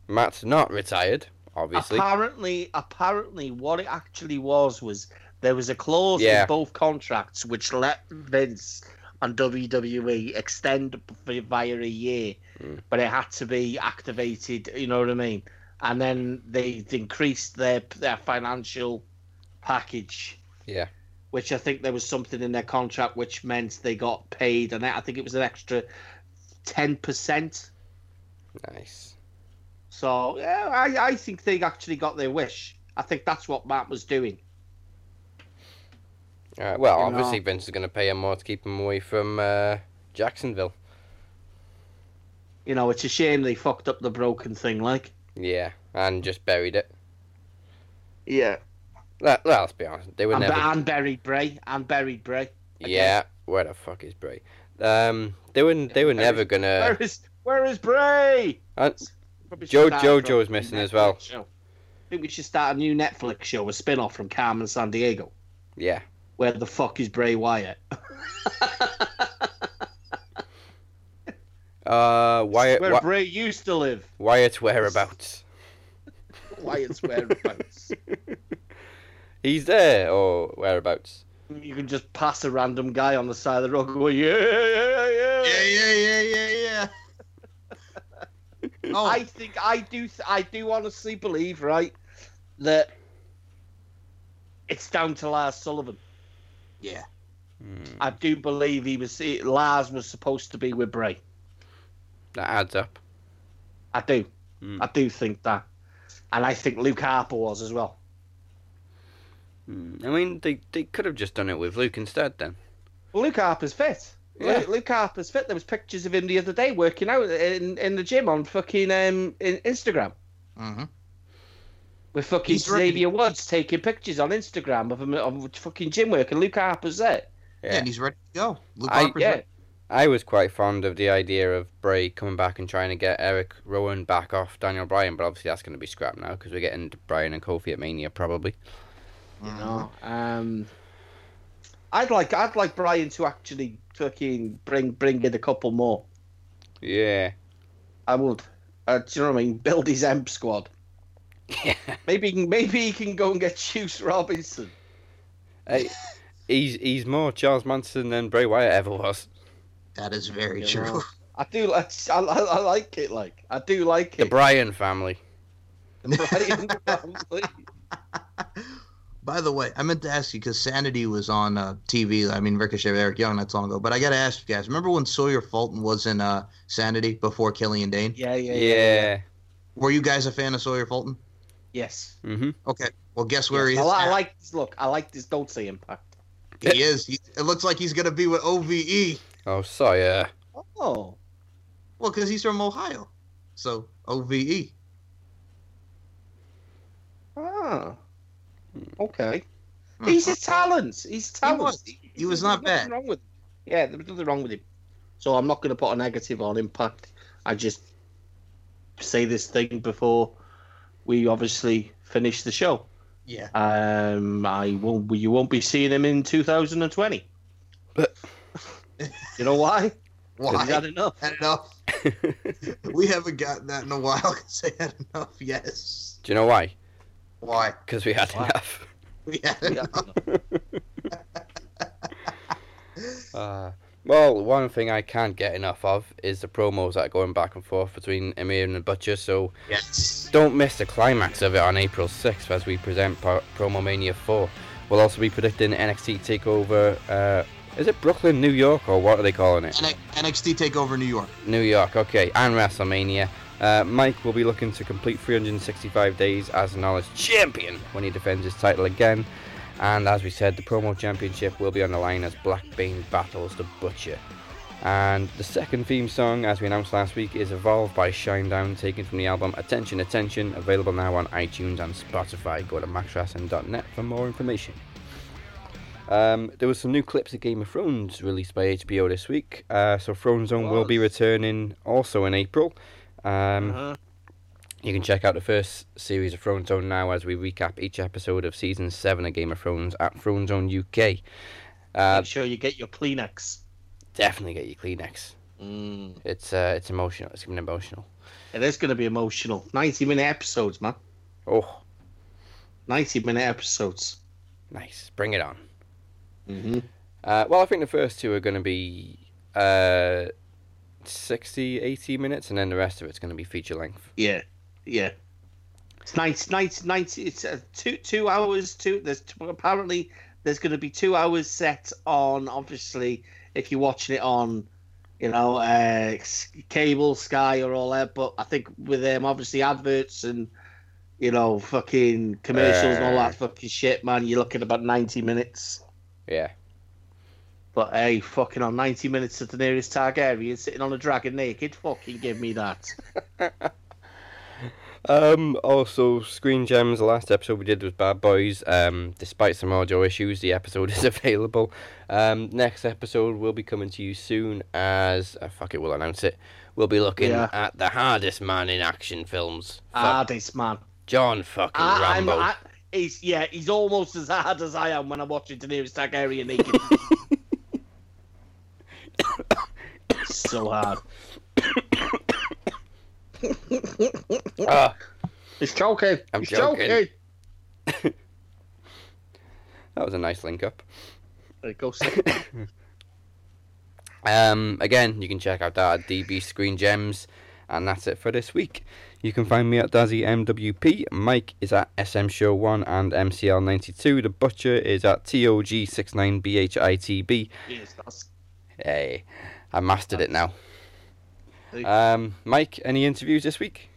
Speaker 1: Matt's not retired, obviously.
Speaker 3: Apparently, apparently, what it actually was was there was a clause
Speaker 1: Yeah.
Speaker 3: in both contracts which let Vince and WWE extend via a year,
Speaker 1: Mm.
Speaker 3: but it had to be activated. You know what I mean? And then they increased their their financial package.
Speaker 1: Yeah.
Speaker 3: Which I think there was something in their contract which meant they got paid, and I think it was an extra ten percent.
Speaker 1: Nice.
Speaker 3: So yeah, I, I think they actually got their wish. I think that's what Matt was doing.
Speaker 1: Uh, well,
Speaker 3: You
Speaker 1: obviously
Speaker 3: know.
Speaker 1: Vince is going to pay him more to keep him away from uh, Jacksonville.
Speaker 3: You know, it's a shame they fucked up the broken thing, like.
Speaker 1: Yeah, and just buried it.
Speaker 3: Yeah.
Speaker 1: Let, let's be honest, they were
Speaker 3: And,
Speaker 1: never.
Speaker 3: and buried Bray. And buried Bray.
Speaker 1: yeah, where the fuck is Bray? Um, they were they were
Speaker 3: Where
Speaker 1: never
Speaker 3: is-
Speaker 1: gonna.
Speaker 3: Where is Where is Bray? Should
Speaker 1: Joe- Jojo's missing as well.
Speaker 3: show. I think we should start a new Netflix show, a spin off from Carmen Sandiego.
Speaker 1: yeah,
Speaker 3: Where the fuck is Bray Wyatt?
Speaker 1: uh, Wyatt
Speaker 3: Where
Speaker 1: Wy-
Speaker 3: Bray used to live.
Speaker 1: Wyatt's whereabouts?
Speaker 3: Wyatt's whereabouts.
Speaker 1: He's there or whereabouts?
Speaker 3: you can just pass a random guy on the side of the road going, yeah, yeah, yeah.
Speaker 2: Yeah, yeah, yeah, yeah, yeah. oh,
Speaker 3: I think I do. I do honestly believe, right, that it's down to Lars Sullivan.
Speaker 2: Yeah.
Speaker 1: Hmm,
Speaker 3: I do believe he was. Lars was supposed to be with Bray.
Speaker 1: that adds up.
Speaker 3: I do.
Speaker 1: Hmm.
Speaker 3: I do think that, and I think Luke Harper was as well.
Speaker 1: Hmm, I mean, they they could have just done it with Luke instead then.
Speaker 3: Well, Luke Harper's fit.
Speaker 1: Yeah.
Speaker 3: Luke, Luke Harper's fit. There was pictures of him the other day working out in, in the gym on fucking um in Instagram
Speaker 2: Mm-hmm.
Speaker 3: With fucking
Speaker 2: He's ready.
Speaker 3: Xavier Woods taking pictures on Instagram of him of fucking gym work, and Luke Harper's there.
Speaker 2: Yeah. and he's ready to go. Luke
Speaker 1: I-
Speaker 2: Harper's
Speaker 3: Yeah.
Speaker 2: ready.
Speaker 1: I was quite fond of the idea of Bray coming back and trying to get Eric Rowan back off Daniel Bryan, but obviously that's going to be scrapped now because we're getting Bryan and Kofi at Mania probably.
Speaker 3: You
Speaker 2: Mhm.
Speaker 3: know, um, I'd like I'd like Bryan to actually fucking bring bring in a couple more.
Speaker 1: Yeah.
Speaker 3: I would. Uh, do you know what I mean? Build his M squad.
Speaker 1: Yeah.
Speaker 3: Maybe he can maybe he can go and get Juice Robinson.
Speaker 1: Hey, he's he's more Charles Manson than Bray Wyatt ever was.
Speaker 2: That is very
Speaker 3: You
Speaker 2: true.
Speaker 3: know, I do like I, I, I like it. Like I do like it. The.
Speaker 1: Bryan family.
Speaker 3: The Bryan family.
Speaker 2: By the way, I meant to ask you because Sanity was on uh, TV. I mean, Ricochet with Eric Young not so long ago. But I got to ask you guys: Remember when Sawyer Fulton was in uh, Sanity before Killian Dane?
Speaker 3: Yeah, yeah,
Speaker 1: Yeah.
Speaker 3: yeah. yeah.
Speaker 2: Were you guys a fan of Sawyer Fulton?
Speaker 3: Yes.
Speaker 1: Mm-hmm.
Speaker 2: Okay. Well, guess where
Speaker 3: Yes.
Speaker 2: he
Speaker 3: I,
Speaker 2: is.
Speaker 3: li- I like this. Look, I like this. Don't say impact.
Speaker 2: He is. He, it looks like he's gonna be with OVE.
Speaker 1: Oh, so yeah.
Speaker 3: Oh,
Speaker 2: Well, because he's from Ohio, so. OVE.
Speaker 3: ah, okay. He's a talent. He's a talent.
Speaker 2: was. He was
Speaker 3: There's
Speaker 2: not
Speaker 3: nothing
Speaker 2: bad.
Speaker 3: Wrong with him. Yeah, there was nothing wrong with him. So I'm not going to put a negative on Impact. I just say this thing before we obviously finish the show.
Speaker 2: Yeah.
Speaker 3: Um, I won't. You won't be seeing him in 2020.
Speaker 1: But-
Speaker 3: you know why? 'Cause
Speaker 2: Why?
Speaker 3: He's had enough.
Speaker 2: Had enough. We haven't gotten that in a while. Cause they had enough. Yes.
Speaker 1: Do you know why?
Speaker 2: Why?
Speaker 1: Because we had
Speaker 3: Why?
Speaker 1: enough.
Speaker 2: We had
Speaker 3: He had
Speaker 2: enough.
Speaker 3: enough.
Speaker 1: Uh, well, one thing I can't get enough of is the promos that are going back and forth between Amir and the Butcher. So
Speaker 2: Yes.
Speaker 1: don't miss the climax of it on April 6th as we present Pro- Promo Mania 4. We'll also be predicting NXT Takeover. Uh, is it Brooklyn, New York, or what are they calling it?
Speaker 2: N- NXT Takeover New York.
Speaker 1: New York, okay, and WrestleMania. Uh, Mike will be looking to complete 365 days as a knowledge champion when he defends his title again. And as we said, the promo championship will be on the line as Blackbane battles the Butcher. And the second theme song, as we announced last week, is Evolve by Shinedown, taken from the album Attention Attention, available now on iTunes and Spotify. Go to maxwrestling.net for more information. Um, there was some new clips of Game of Thrones released by HBO this week. Uh, so Throne Zone will be returning also in April. Um,
Speaker 3: Uh-huh.
Speaker 1: You can check out the first series of Throne Zone now as we recap each episode of season seven of Game of Thrones at Throne Zone UK. Uh,
Speaker 3: Make sure you get your Kleenex.
Speaker 1: definitely get your Kleenex.
Speaker 3: Mm.
Speaker 1: It's uh, it's emotional. It's gonna be emotional.
Speaker 3: It is going to be emotional. 90 minute episodes, man.
Speaker 1: Oh,
Speaker 3: 90 minute episodes.
Speaker 1: nice. Bring it on.
Speaker 3: Mm-hmm.
Speaker 1: Uh, well, I think the first two are going to be uh, 60, 80 minutes, and then the rest of it's going to be feature length.
Speaker 3: Yeah, yeah. It's 90, 90, 90 it's uh, two two hours. Two. There's apparently there's going to be two hours set on. Obviously, if you're watching it on, you know, uh, cable, Sky, or all that. But I think with them, obviously adverts and you know, fucking commercials and all
Speaker 1: Uh.
Speaker 3: that fucking shit, man. You're looking at about 90 minutes.
Speaker 1: Yeah.
Speaker 3: But hey, fucking on 90 minutes to the nearest Targaryen sitting on a dragon naked. Fucking give me that.
Speaker 1: Um, also, Screen Gems, the last episode we did was Bad Boys. Um, despite some audio issues, the episode is available. Um, next episode will be coming to you soon as, uh, fuck it, we'll announce it. We'll be looking
Speaker 3: Yeah.
Speaker 1: at the hardest man in action films. Fuck,
Speaker 3: Ah, man.
Speaker 1: John fucking
Speaker 3: I,
Speaker 1: Rambo.
Speaker 3: I, he's yeah, he's almost as hard as I am when I'm watching Daenerys Targaryen naked. so hard.
Speaker 1: Ah,
Speaker 3: He's choking.
Speaker 1: I'm
Speaker 3: he's
Speaker 1: joking.
Speaker 3: choking.
Speaker 1: that was a nice link up.
Speaker 3: There you go.
Speaker 1: Um, again, you can check out that at DB Screen Gems, and that's it for this week. You can find me at Dazzy MWP. Mike is at SM Show One and MCL ninety two. The Butcher is at TOG 69BHITB.
Speaker 3: Yes, that's-
Speaker 1: Hey, I mastered it now.
Speaker 3: Hey.
Speaker 1: Um, Mike, any interviews this week?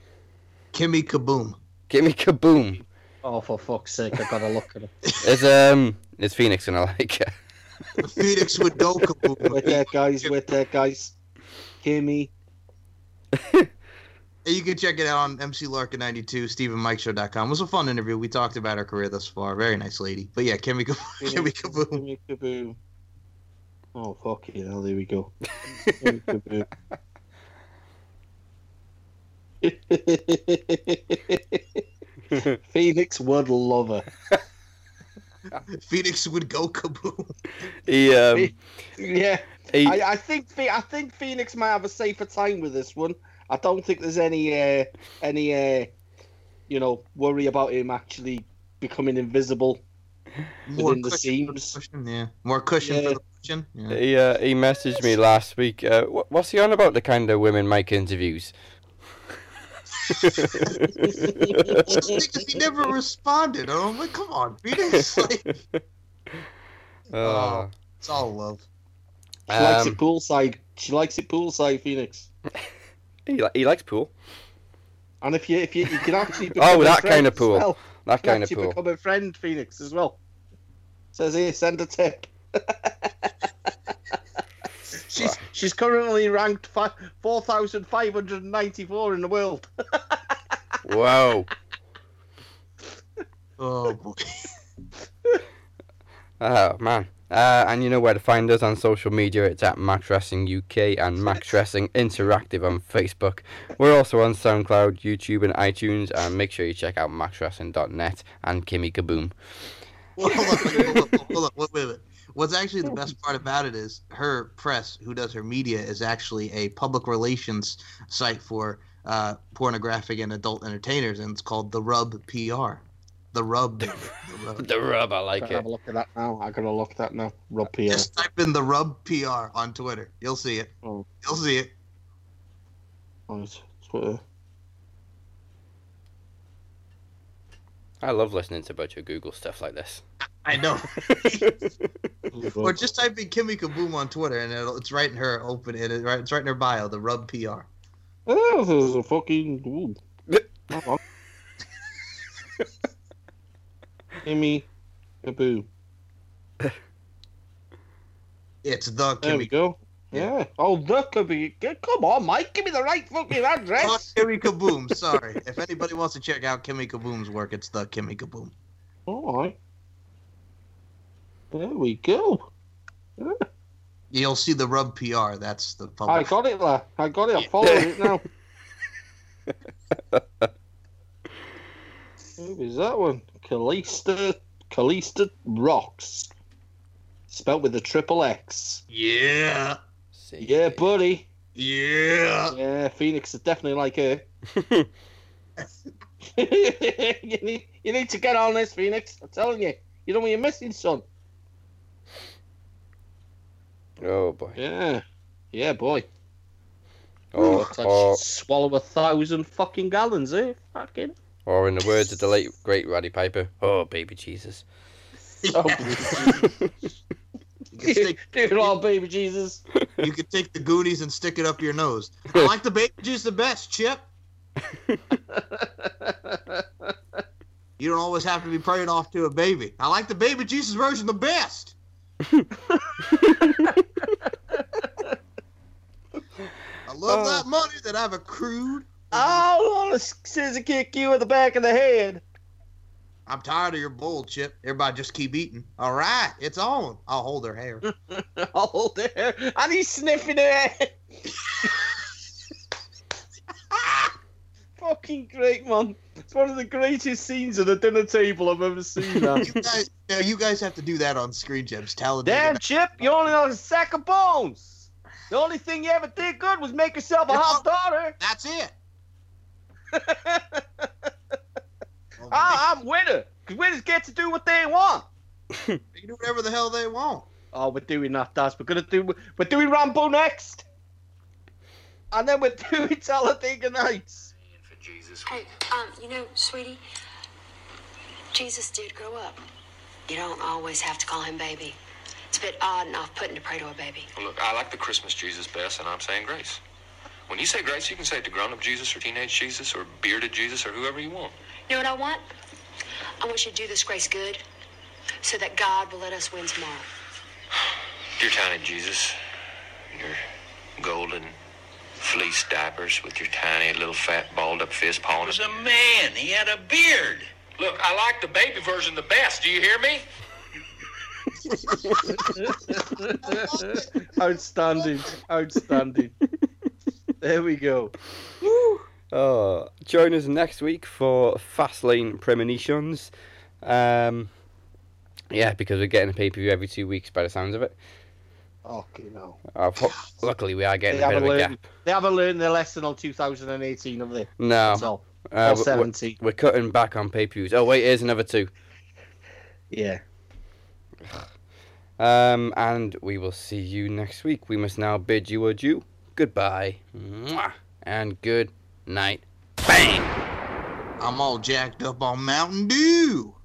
Speaker 2: Kimmy Kaboom.
Speaker 1: Kimmy kaboom.
Speaker 3: Oh, for fuck's sake, I've gotta look at it.
Speaker 1: Is um, is Phoenix gonna like it?
Speaker 2: Phoenix would go
Speaker 3: With
Speaker 2: kaboom.
Speaker 3: that, guys. With that, guys. Kimmy.
Speaker 2: you can check it out on MC MCLarkin92, StephenMikeShow.com. It was a fun interview. We talked about her career thus far. Very nice lady. But yeah, Kimmy, Kaboom- Kimmy Kaboom.
Speaker 3: Kimmy Kaboom. Oh, fuck it. Hell, there we go. Kimmy Kaboom. Phoenix would love her.
Speaker 2: Phoenix would go kaboom.
Speaker 1: he um,
Speaker 3: Yeah,
Speaker 1: he,
Speaker 3: I, I think I think Phoenix might have a safer time with this one. I don't think there's any uh, any uh, you know worry about him actually becoming invisible. Within the
Speaker 2: cushion the
Speaker 3: seams.
Speaker 2: cushion, Yeah. More cushion
Speaker 3: Yeah.
Speaker 2: for the cushion. Yeah.
Speaker 1: he uh, he messaged me last week. Uh, what's he on about? The kind of women Mike interviews.
Speaker 2: Well, the thing is, he never responded. I'm like, come on, Phoenix. Like,
Speaker 1: Uh,
Speaker 2: it's all love.
Speaker 3: She likes
Speaker 1: um,
Speaker 3: it poolside. She likes it poolside, Phoenix.
Speaker 1: he, li- he likes pool.
Speaker 3: And if you if you, you can actually
Speaker 1: Oh,
Speaker 3: become a
Speaker 1: that
Speaker 3: friend
Speaker 1: kind of pool.
Speaker 3: well.
Speaker 1: That kind of
Speaker 3: actually
Speaker 1: pool.
Speaker 3: become a friend, Phoenix, as well. Says here, send a tip. she's she's currently ranked four thousand five hundred ninety four in the world.
Speaker 1: Whoa.
Speaker 2: Oh boy.
Speaker 1: Oh man. Uh, and you know where to find us on social media. It's at Max Wrestling UK and Max Wrestling Interactive on Facebook. We're also on SoundCloud, YouTube, and iTunes. And make sure you check out maxwrestling.net and Kimmy Kaboom.
Speaker 2: Well, hold on, hold on, hold on, wait, wait, wait. What's actually the best part about it is her press, who does her media, is actually a public relations site for uh, pornographic and adult entertainers, and it's called the Rub PR. The Rub. The Rub.
Speaker 1: The rub, I like
Speaker 3: Gotta
Speaker 1: it.
Speaker 3: have a look at that now. I gotta look at that now. Rob Pierre.
Speaker 2: Just type in the Rub PR on Twitter. You'll see it.
Speaker 3: Oh.
Speaker 2: You'll see it.
Speaker 3: Right, Twitter.
Speaker 1: I love listening to a bunch of Google stuff like this.
Speaker 2: I know. or just type in Kimmy Kaboom on Twitter, and it'll, it's right in her open. It, right, it's right in her bio. The Rub PR.
Speaker 3: Oh, there's a fucking. Ooh. Hang on. Gimme a boo.
Speaker 2: It's the
Speaker 3: There we
Speaker 2: Kimmy.
Speaker 3: go. Yeah. Oh, that could be. Come on, Mike. Give me the right fucking
Speaker 2: Not
Speaker 3: address.
Speaker 2: Kimmy Kaboom. Sorry. if anybody wants to check out Kimmy Kaboom's work, it's the Kimmy Kaboom.
Speaker 3: All right. There we go.
Speaker 2: You'll see the Rub PR. That's the
Speaker 3: I got it there. I got it. I'm following it now. Who is that one? Kalista. Kalista Rocks. Spelt with a triple X.
Speaker 2: Yeah.
Speaker 1: See.
Speaker 3: Yeah, buddy.
Speaker 2: Yeah.
Speaker 3: Yeah, Phoenix is definitely like her. you, need, you need to get on this, Phoenix. I'm telling you. You know what you're missing, son.
Speaker 1: oh boy.
Speaker 3: Yeah. Yeah, boy.
Speaker 1: Oh,
Speaker 3: Looks like
Speaker 1: or,
Speaker 3: swallow a thousand fucking gallons, eh? Fucking.
Speaker 1: or in the words of the late great Roddy Piper, oh baby Jesus.
Speaker 3: Oh,
Speaker 2: You can, stick,
Speaker 3: Dear Lord, baby Jesus.
Speaker 2: you can take the Goonies and stick it up your nose. I like the baby Jesus the best, Chip. You don't always have to be praying off to a baby. I like the baby Jesus version the best. I love
Speaker 1: Oh.
Speaker 2: that money that I've accrued.
Speaker 3: I want to scissor kick you in the back of the head.
Speaker 2: I'm tired of your bull, Chip. Everybody just keep eating. All right, it's on. I'll hold her hair.
Speaker 3: Oh, hair. I need sniffing her. Fucking great, man. It's one of the greatest scenes at the dinner table I've ever seen, man.
Speaker 2: You guys, now you guys have to do that on Screen Gems Talladega.
Speaker 3: Damn, Chip, you only know a sack of bones. The only thing you ever did good was make yourself a hot daughter.
Speaker 2: That's it. Well,
Speaker 3: I, I'm winner. Because winners get to do what they want.
Speaker 2: they can do whatever the hell they want.
Speaker 3: Oh, we're doing that, Daz. We're gonna do. We're doing Rambo next, and then we're doing Talladega Nights.
Speaker 6: Hey, um, you know, sweetie, Jesus did grow up. You don't always have to call him baby. It's a bit odd and off-putting to pray to a baby.
Speaker 7: Well, look, I like the Christmas Jesus best, and I'm saying grace. When you say grace, you can say it to grown-up Jesus or teenage Jesus or bearded Jesus or whoever you want.
Speaker 6: You know what I want? I want you to do this grace good so that God will let us win tomorrow.
Speaker 7: Dear tiny Jesus, your golden fleece diapers with your tiny little fat balled up fist pawing.
Speaker 8: was a man. He had a beard.
Speaker 7: Look, I like the baby version the best. Do you hear me?
Speaker 3: Outstanding, outstanding. there we go.
Speaker 1: Oh, join us next week for Fastlane Premonitions. Um, yeah, because we're getting a pay per view every two weeks by the sounds of it.
Speaker 3: Okay, no.
Speaker 1: Uh, luckily, we are getting
Speaker 3: They
Speaker 1: a bit
Speaker 3: haven't
Speaker 1: of a
Speaker 3: learned.
Speaker 1: gap.
Speaker 3: They haven't learned their lesson on 2018, have they?
Speaker 1: No,
Speaker 3: That's all.
Speaker 1: uh,
Speaker 3: or
Speaker 1: we're- We're, cutting back on pay per views. Oh wait, here's another two.
Speaker 3: Yeah.
Speaker 1: Um, and we will see you next week. We must now bid you adieu. Goodbye. Mwah, and good night. Bang!
Speaker 2: I'm all jacked up on Mountain Dew.